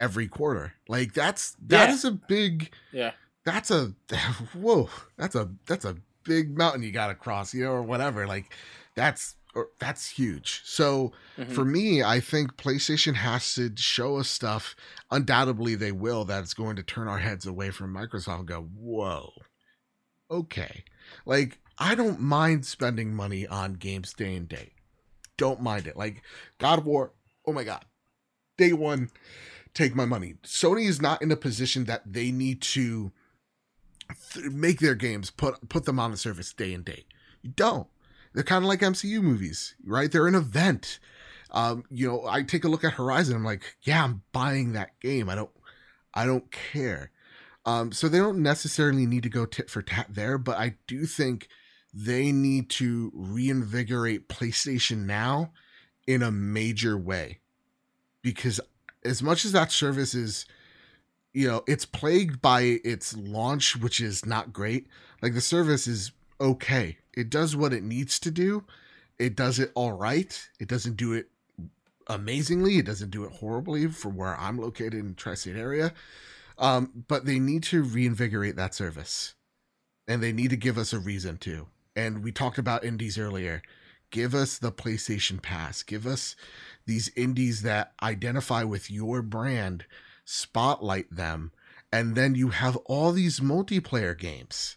Speaker 1: every quarter. Like that's that
Speaker 2: Yeah.
Speaker 1: is a big
Speaker 2: yeah
Speaker 1: that's a whoa that's a that's a big mountain you got to cross you know or whatever like that's or that's huge. So
Speaker 2: Mhm.
Speaker 1: for me i think playstation has to show us stuff undoubtedly they will that's going to turn our heads away from microsoft and go whoa okay. Like i don't mind spending money on games day and date don't mind it. Like god of war oh my god day one take my money. Sony is not in a position that they need to th- make their games put put them on the service day and date. You don't. They're kind of like MCU movies, right? They're an event. Um, you know, I take a look at Horizon. I'm like, yeah, I'm buying that game. I don't, I don't care. Um, so they don't necessarily need to go tit for tat there, but I do think they need to reinvigorate PlayStation Now in a major way, because as much as that service is you know it's plagued by its launch which is not great. Like the service is okay. It does what it needs to do. It does it all right. It doesn't do it amazingly. It doesn't do it horribly from where i'm located in tri-state area. Um, but they need to reinvigorate that service. And they need to give us a reason to. And we talked about indies earlier. Give us the playstation pass. Give us these indies that identify with your brand spotlight them and then you have all these multiplayer games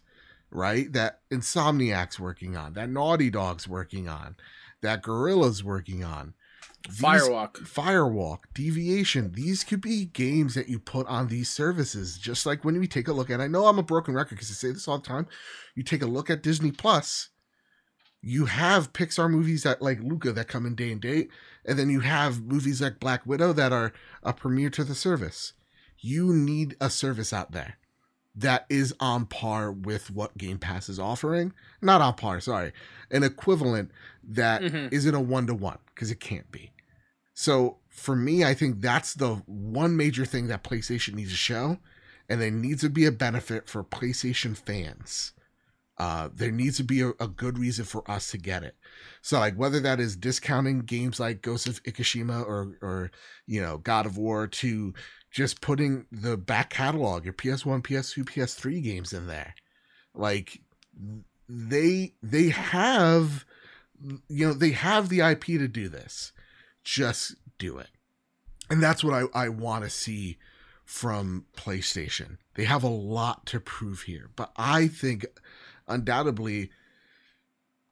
Speaker 1: right? That insomniac's working on that naughty dog's working on that Guerrilla's working on. These-
Speaker 2: firewalk.
Speaker 1: Firewalk deviation these could be games that you put on these services. Just like when we take a look at i know i'm a broken record because i say this all the time. You take a look at disney plus you have pixar movies that like luca that come in day and date and then you have movies like black widow that are a premiere to the service you need a service out there that is on par with what game pass is offering not on par sorry an equivalent that
Speaker 2: Mhm.
Speaker 1: not a one-to-one because it can't be so for me i think that's the one major thing that playstation needs to show and there needs to be a benefit for PlayStation fans. Uh, there needs to be a, a, good reason for us to get it. So, like, whether that is discounting games like Ghost of Ikushima or, or you know, God of War to just putting the back catalog, your PS1, PS2, PS3 games in there, like they they have, you know, they have the IP to do this. Just do it, and that's what I I want to see from PlayStation. They have a lot to prove here, but I think undoubtedly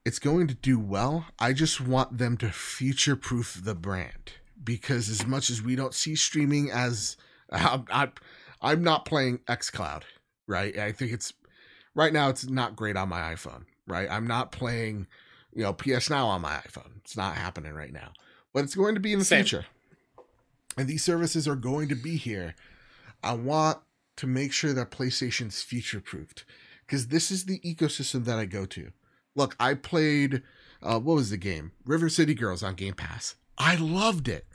Speaker 1: it's going to do well. I just want them to future proof the brand because as much as we don't see streaming as I'm, I'm, I'm not playing xCloud, right? I think it's right now it's not great on my iPhone, right? I'm not playing, you know, PS Now on my iPhone. It's not happening right now, but it's going to be in the Same. future. And these services are going to be here. I want to make sure that PlayStation's future proofed because this is the ecosystem that I go to. Look, I played uh, what was the game? River City Girls on Game Pass. I loved it.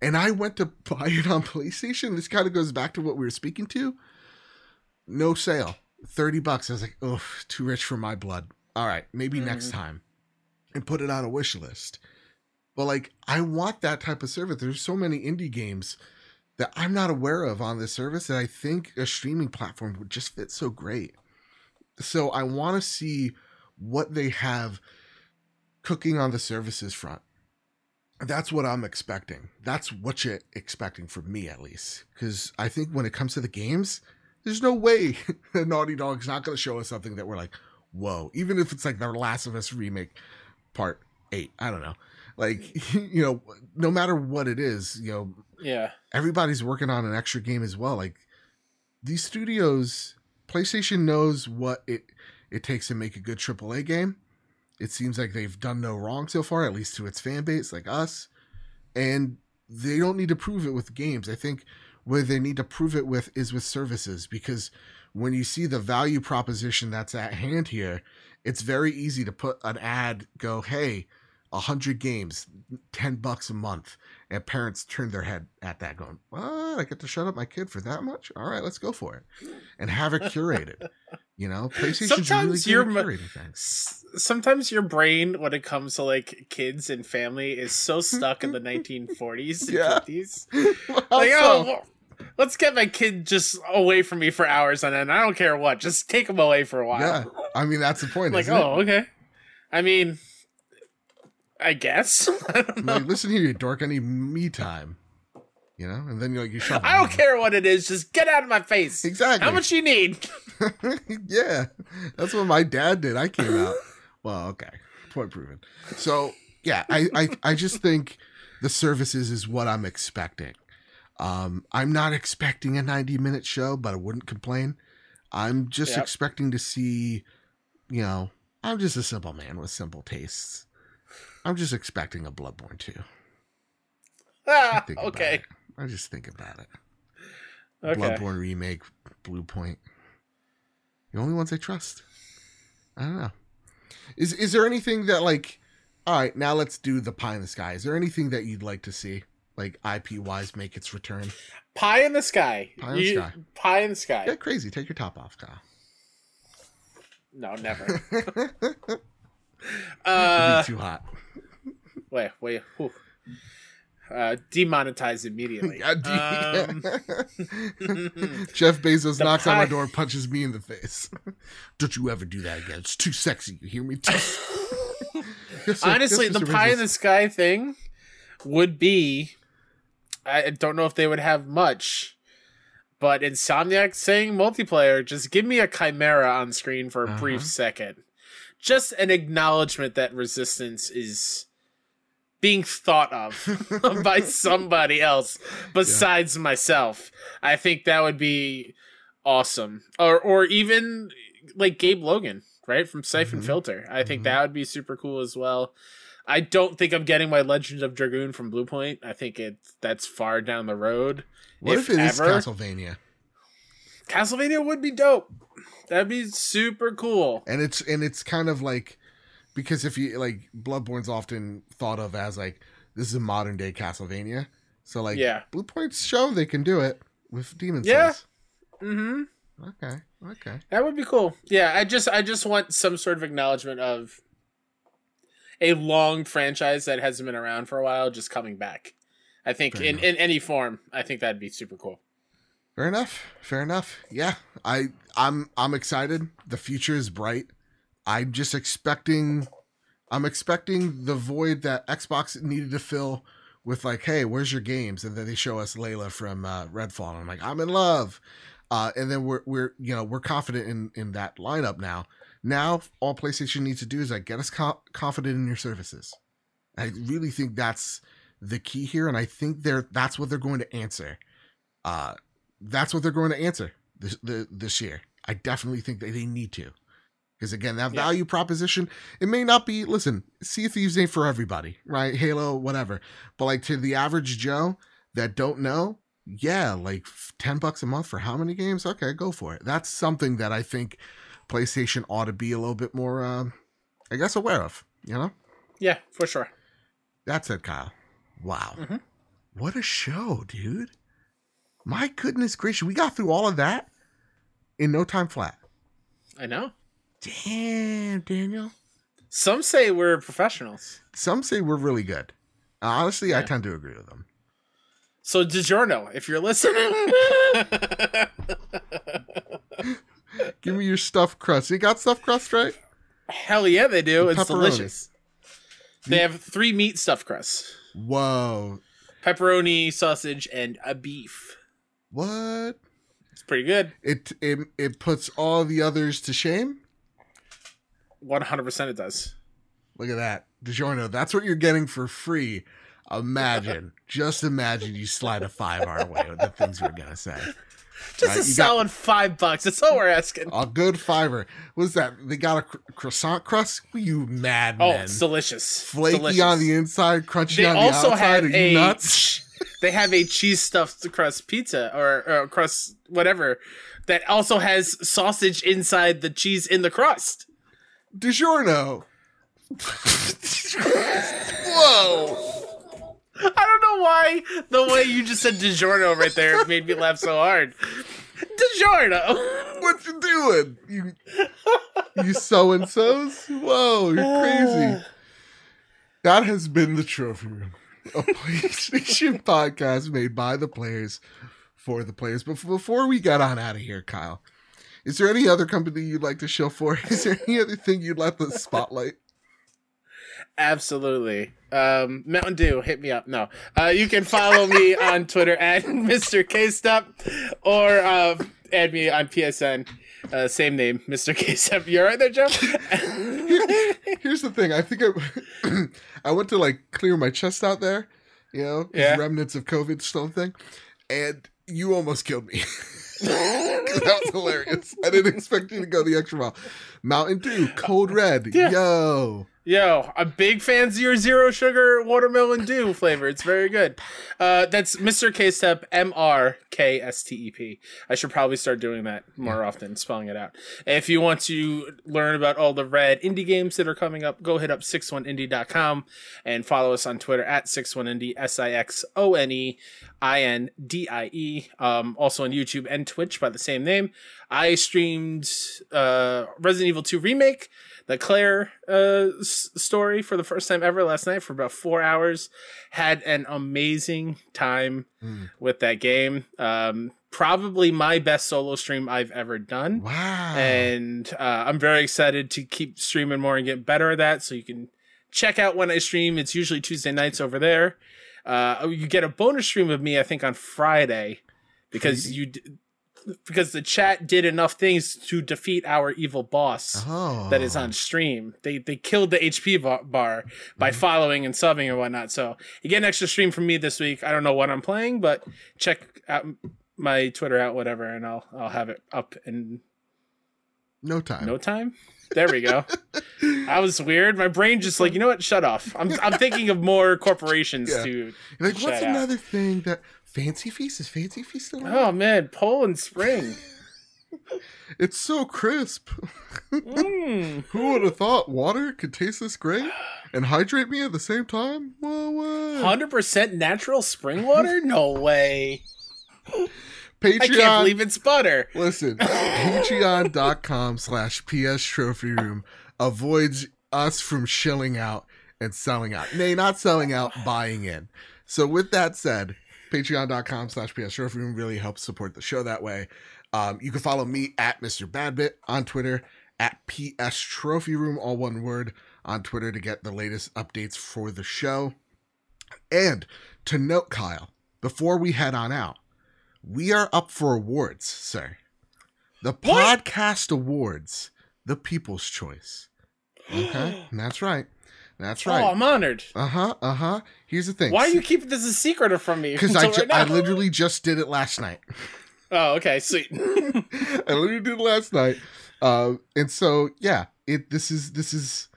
Speaker 1: And I went to buy it on PlayStation. This kind of goes back to what we were speaking to. No sale. 30 bucks. I was like, oh, too rich for my blood. All right, maybe mm-hmm. next time. And put it on a wish list. But like, I want that type of service. There's so many indie games that I'm not aware of on this service that I think a streaming platform would just fit so great. So I want to see what they have cooking on the services front. That's what I'm expecting. That's what you're expecting from me, at least. Because I think when it comes to the games, there's no way that Naughty Dog's not going to show us something that we're like, whoa. Even if it's like the Last of Us remake part eight. I don't know. Like, you know, no matter what it is, you know,
Speaker 2: yeah,
Speaker 1: everybody's working on an extra game as well. Like, these studios PlayStation knows what it it takes to make a good AAA game. It seems like they've done no wrong so far, at least to its fan base, like us. And they don't need to prove it with games. I think where they need to prove it with is with services because when you see the value proposition that's at hand here, it's very easy to put an ad, go, hey, 100 games, 10 bucks a month. And parents turn their head at that, going, What? I get to shut up my kid for that much? All right, let's go for it. And have it curated. you know, PlayStation's sometimes really curating things.
Speaker 2: Sometimes your brain, when it comes to like kids and family, is so stuck in the 1940s and yeah. 50s. like, oh, let's get my kid just away from me for hours on end. I don't care what. Just take him away for a while. Yeah.
Speaker 1: I mean, that's the point.
Speaker 2: like, oh, it? okay. I mean, I guess. I
Speaker 1: like, listen here, you dork. I need me time. You know, and then you're like, you shut.
Speaker 2: I don't care what it is. Just get out of my face.
Speaker 1: Exactly.
Speaker 2: How much you need?
Speaker 1: yeah, that's what my dad did. I came out. well, okay, point proven. So yeah, I, I, I just think the services is what I'm expecting. Um, I'm not expecting a 90 minute show, but I wouldn't complain. I'm just yep. expecting to see, you know, I'm just a simple man with simple tastes. I'm just expecting a Bloodborne 2.
Speaker 2: Ah, okay.
Speaker 1: I just think about it. Okay. Bloodborne remake, Bluepoint. The only ones I trust. I don't know. Is is there anything that like all right, now let's do the pie in the sky. Is there anything that you'd like to see? Like IP wise make its return?
Speaker 2: Pie in the sky. Pie in the you, sky. Pie in the sky.
Speaker 1: Get crazy. Take your top off, Kyle.
Speaker 2: No, never. uh,
Speaker 1: too hot.
Speaker 2: Wait, wait. Whew. Uh, demonetized immediately. um,
Speaker 1: Jeff Bezos knocks pie- on my door, punches me in the face. Don't you ever do that again? It's too sexy. You hear me?
Speaker 2: yes, Honestly, yes, the pie in the sky thing would be. I don't know if they would have much, but Insomniac saying multiplayer, just give me a chimera on screen for a uh-huh. brief second. Just an acknowledgement that resistance is being thought of by somebody else besides yeah. myself. I think that would be awesome. Or or even like Gabe Logan, right? From Siphon mm-hmm. Filter. I think mm-hmm. that would be super cool as well. I don't think I'm getting my Legend of Dragoon from Bluepoint. I think it that's far down the road.
Speaker 1: What if, if it ever. is Castlevania?
Speaker 2: Castlevania would be dope. That'd be super cool.
Speaker 1: And it's and it's kind of like because if you like Bloodborne's often thought of as like this is a modern day Castlevania. So like
Speaker 2: yeah.
Speaker 1: Bluepoint's show they can do it with Demon
Speaker 2: yeah.
Speaker 1: Souls.
Speaker 2: Mm-hmm.
Speaker 1: Okay. Okay.
Speaker 2: That would be cool. Yeah, I just I just want some sort of acknowledgement of a long franchise that hasn't been around for a while just coming back. I think
Speaker 1: Fair
Speaker 2: in,
Speaker 1: enough.
Speaker 2: in any form, I think that'd be super cool.
Speaker 1: Fair enough. Fair enough. Yeah. I I'm I'm excited. The future is bright. I'm just expecting I'm expecting the void that Xbox needed to fill with like, hey, where's your games? And then they show us Layla from uh, Redfall. And I'm like, I'm in love. Uh, and then we're we're you know we're confident in in that lineup now. Now all PlayStation needs to do is like get us co- confident in your services. I really think that's the key here, and I think they're that's what they're going to answer. Uh, that's what they're going to answer this the, this year. I definitely think that they need to, because again, that
Speaker 2: Yeah.
Speaker 1: value proposition it may not be. Listen, Sea of Thieves ain't for everybody, right? Halo, whatever, but like to the average Joe that don't know, yeah, like ten bucks a month for how many games? Okay, go for it. That's something that I think PlayStation ought to be a little bit more, um, I guess, aware of. You know.
Speaker 2: Yeah, for sure.
Speaker 1: That's it, Kyle. Wow.
Speaker 2: Mhm.
Speaker 1: What a show, dude. My goodness gracious. We got through all of that in no time flat.
Speaker 2: I know.
Speaker 1: Damn, Daniel.
Speaker 2: Some say we're professionals.
Speaker 1: Some say we're really good. Uh, honestly, I tend to agree with them.
Speaker 2: So DiGiorno, if you're listening,
Speaker 1: Give me your stuffed crust. You got stuffed crust, right?
Speaker 2: hell yeah, they do.
Speaker 1: The
Speaker 2: It's delicious. They have three meat stuffed crusts:
Speaker 1: Whoa.
Speaker 2: pepperoni, sausage, and a beef.
Speaker 1: What?
Speaker 2: Pretty good.
Speaker 1: It it it puts all the others to shame.
Speaker 2: One hundred percent, it does.
Speaker 1: Look at that. DiGiorno, that's what you're getting for free. Imagine. just imagine you slide a five our way with the things we're gonna say.
Speaker 2: Just
Speaker 1: Right,
Speaker 2: a
Speaker 1: got-
Speaker 2: solid five bucks. That's all we're asking.
Speaker 1: A good fiver. What's that? They got a cr- croissant crust? You mad
Speaker 2: Oh, it's delicious.
Speaker 1: Flaky
Speaker 2: delicious.
Speaker 1: on the inside, crunchy
Speaker 2: They
Speaker 1: on the
Speaker 2: also
Speaker 1: outside. Are you nuts?
Speaker 2: They have a cheese stuffed crust pizza or, or crust whatever that also has sausage inside the cheese in the crust.
Speaker 1: DiGiorno. Whoa.
Speaker 2: I don't know why the way you just said DiGiorno right there made me laugh so hard. DiGiorno.
Speaker 1: What you doing? You you so and so's? Whoa, you're crazy. That has been the trophy room. A PlayStation podcast made by the players for the players. But before we get on out of here, Kyle, is there any other company you'd like to show for? Is there any other thing you'd like the spotlight?
Speaker 2: Absolutely. Um, Mountain Dew, hit me up. No, uh, you can follow me on Twitter at Mr. Kstep or uh, add me on PSN. Uh, same name, Mr. kstep you're right there, Joe?
Speaker 1: Here's the thing. I think I, I went to like clear my chest out there, you know,
Speaker 2: Yeah.
Speaker 1: remnants of COVID still thing, and you almost killed me. that was hilarious. I didn't expect you to go the extra mile. Mountain Dew, Code Red,
Speaker 2: Yeah.
Speaker 1: yo.
Speaker 2: Yo, a big fan zero zero sugar watermelon dew flavor. It's very good. Uh, that's Mr. K Step M R K S T E P. I should probably start doing that more often, spelling it out. If you want to learn about all the red indie games that are coming up, go hit up 61indie.com and follow us on Twitter at 61indie, S I X O N E I N D I E. Um, also on YouTube and Twitch by the same name. I streamed uh, Resident Evil 2 Remake the Claire uh, s- story for the first time ever last night for about four hours. Had an amazing time
Speaker 1: Mm.
Speaker 2: with that game. Um, probably my best solo stream I've ever done.
Speaker 1: Wow.
Speaker 2: And uh, I'm very excited to keep streaming more and get better at that. So you can check out when I stream. It's usually Tuesday nights over there. Uh, you get a bonus stream of me, I think, on Friday because you. D- because the chat did enough things to defeat our evil boss
Speaker 1: oh.
Speaker 2: that is on stream. They they killed the HP ba- bar by mm-hmm. following and subbing and whatnot. So you get an extra stream from me this week. I don't know what I'm playing, but check out my Twitter out, whatever, and I'll I'll have it up in
Speaker 1: no time.
Speaker 2: no time. There we go. I was weird. My brain just like you know what? Shut off. I'm I'm thinking of more corporations
Speaker 1: Yeah.
Speaker 2: to.
Speaker 1: Like, what's
Speaker 2: Shut out.
Speaker 1: another thing that Fancy Feast is Fancy Feast still?
Speaker 2: Oh man, Poland Spring.
Speaker 1: It's so crisp.
Speaker 2: Mm.
Speaker 1: Who would have thought water could taste this great and hydrate me at the same time? Whoa, whoa.
Speaker 2: Hundred percent natural spring water? No way.
Speaker 1: Patreon.
Speaker 2: I can't believe it's butter.
Speaker 1: Listen, patreon.com slash PS Trophy Room avoids us from shilling out and selling out. Nay, not selling out, buying in. So with that said, patreon.com slash PS Trophy Room really helps support the show that way. Um, you can follow me at Mr. Badbit on Twitter, at PS Trophy Room, all one word, on Twitter to get the latest updates for the show. And to note, Kyle, before we head on out, we are up for awards, sir. The
Speaker 2: What?
Speaker 1: podcast awards, the people's choice. Okay, that's right. That's right.
Speaker 2: Oh, I'm honored.
Speaker 1: Uh huh. Uh huh. Here's the thing.
Speaker 2: Why are you keeping this a secret from me?
Speaker 1: Because I, ju-
Speaker 2: right
Speaker 1: I literally just did it last night.
Speaker 2: Oh, okay, sweet.
Speaker 1: I literally did it last night. Um, and so yeah, it this is this is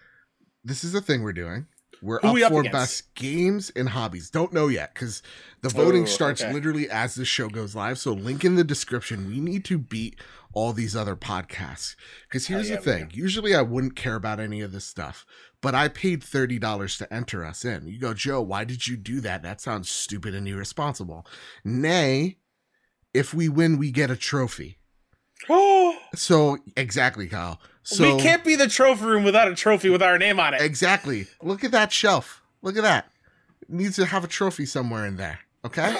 Speaker 1: this is the thing we're doing. We're
Speaker 2: Who
Speaker 1: up
Speaker 2: we up
Speaker 1: for
Speaker 2: against?
Speaker 1: best games and hobbies. Don't know yet because the voting
Speaker 2: Oh,
Speaker 1: starts
Speaker 2: okay.
Speaker 1: literally as the show goes live. So link in the description. We need to beat all these other podcasts. Because here's
Speaker 2: yeah,
Speaker 1: the thing. Usually I wouldn't care about any of this stuff, but I paid thirty dollars to enter us in. You go, Joe, why did you do that? That sounds stupid and irresponsible. Nay, if we win, we get a trophy.
Speaker 2: Oh,
Speaker 1: So exactly, Kyle. So
Speaker 2: we can't be the trophy room without a trophy with our name on it.
Speaker 1: exactly. Look at that shelf. Look at that. It needs to have a trophy somewhere in there. Okay.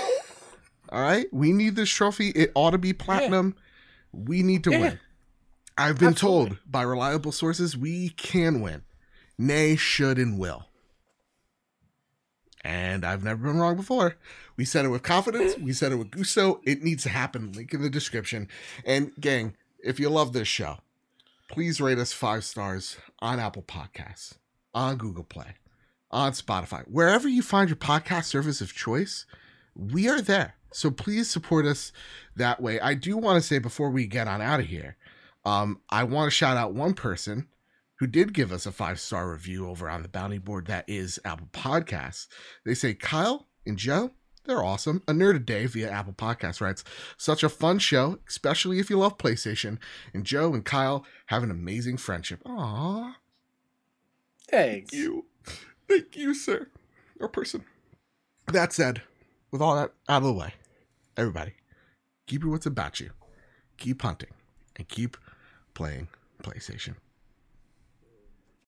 Speaker 1: All right. We need this trophy. It ought to be platinum. We need to
Speaker 2: Yeah.
Speaker 1: win. I've been
Speaker 2: Absolutely.
Speaker 1: told by reliable sources we can win. Nay, should, and will. And I've never been wrong before. We said it with confidence. We said it with gusto. It needs to happen. Link in the description. And gang, if you love this show, please rate us five stars on Apple Podcasts, on Google Play, on Spotify, wherever you find your podcast service of choice. We are there. So please support us that way. I do want to say before we get on out of here, um, I want to shout out one person who did give us a five star review over on the bounty board that is Apple Podcasts. They say, Kyle and Joe, they're awesome. A Nerd a Day via Apple Podcasts writes, such a fun show, especially if you love PlayStation. And Joe and Kyle have an amazing friendship. Aww.
Speaker 2: Thanks.
Speaker 1: you. Thank you, sir. Or person. That said, with all that out of the way, everybody, keep your wits about you. Keep hunting and keep playing PlayStation.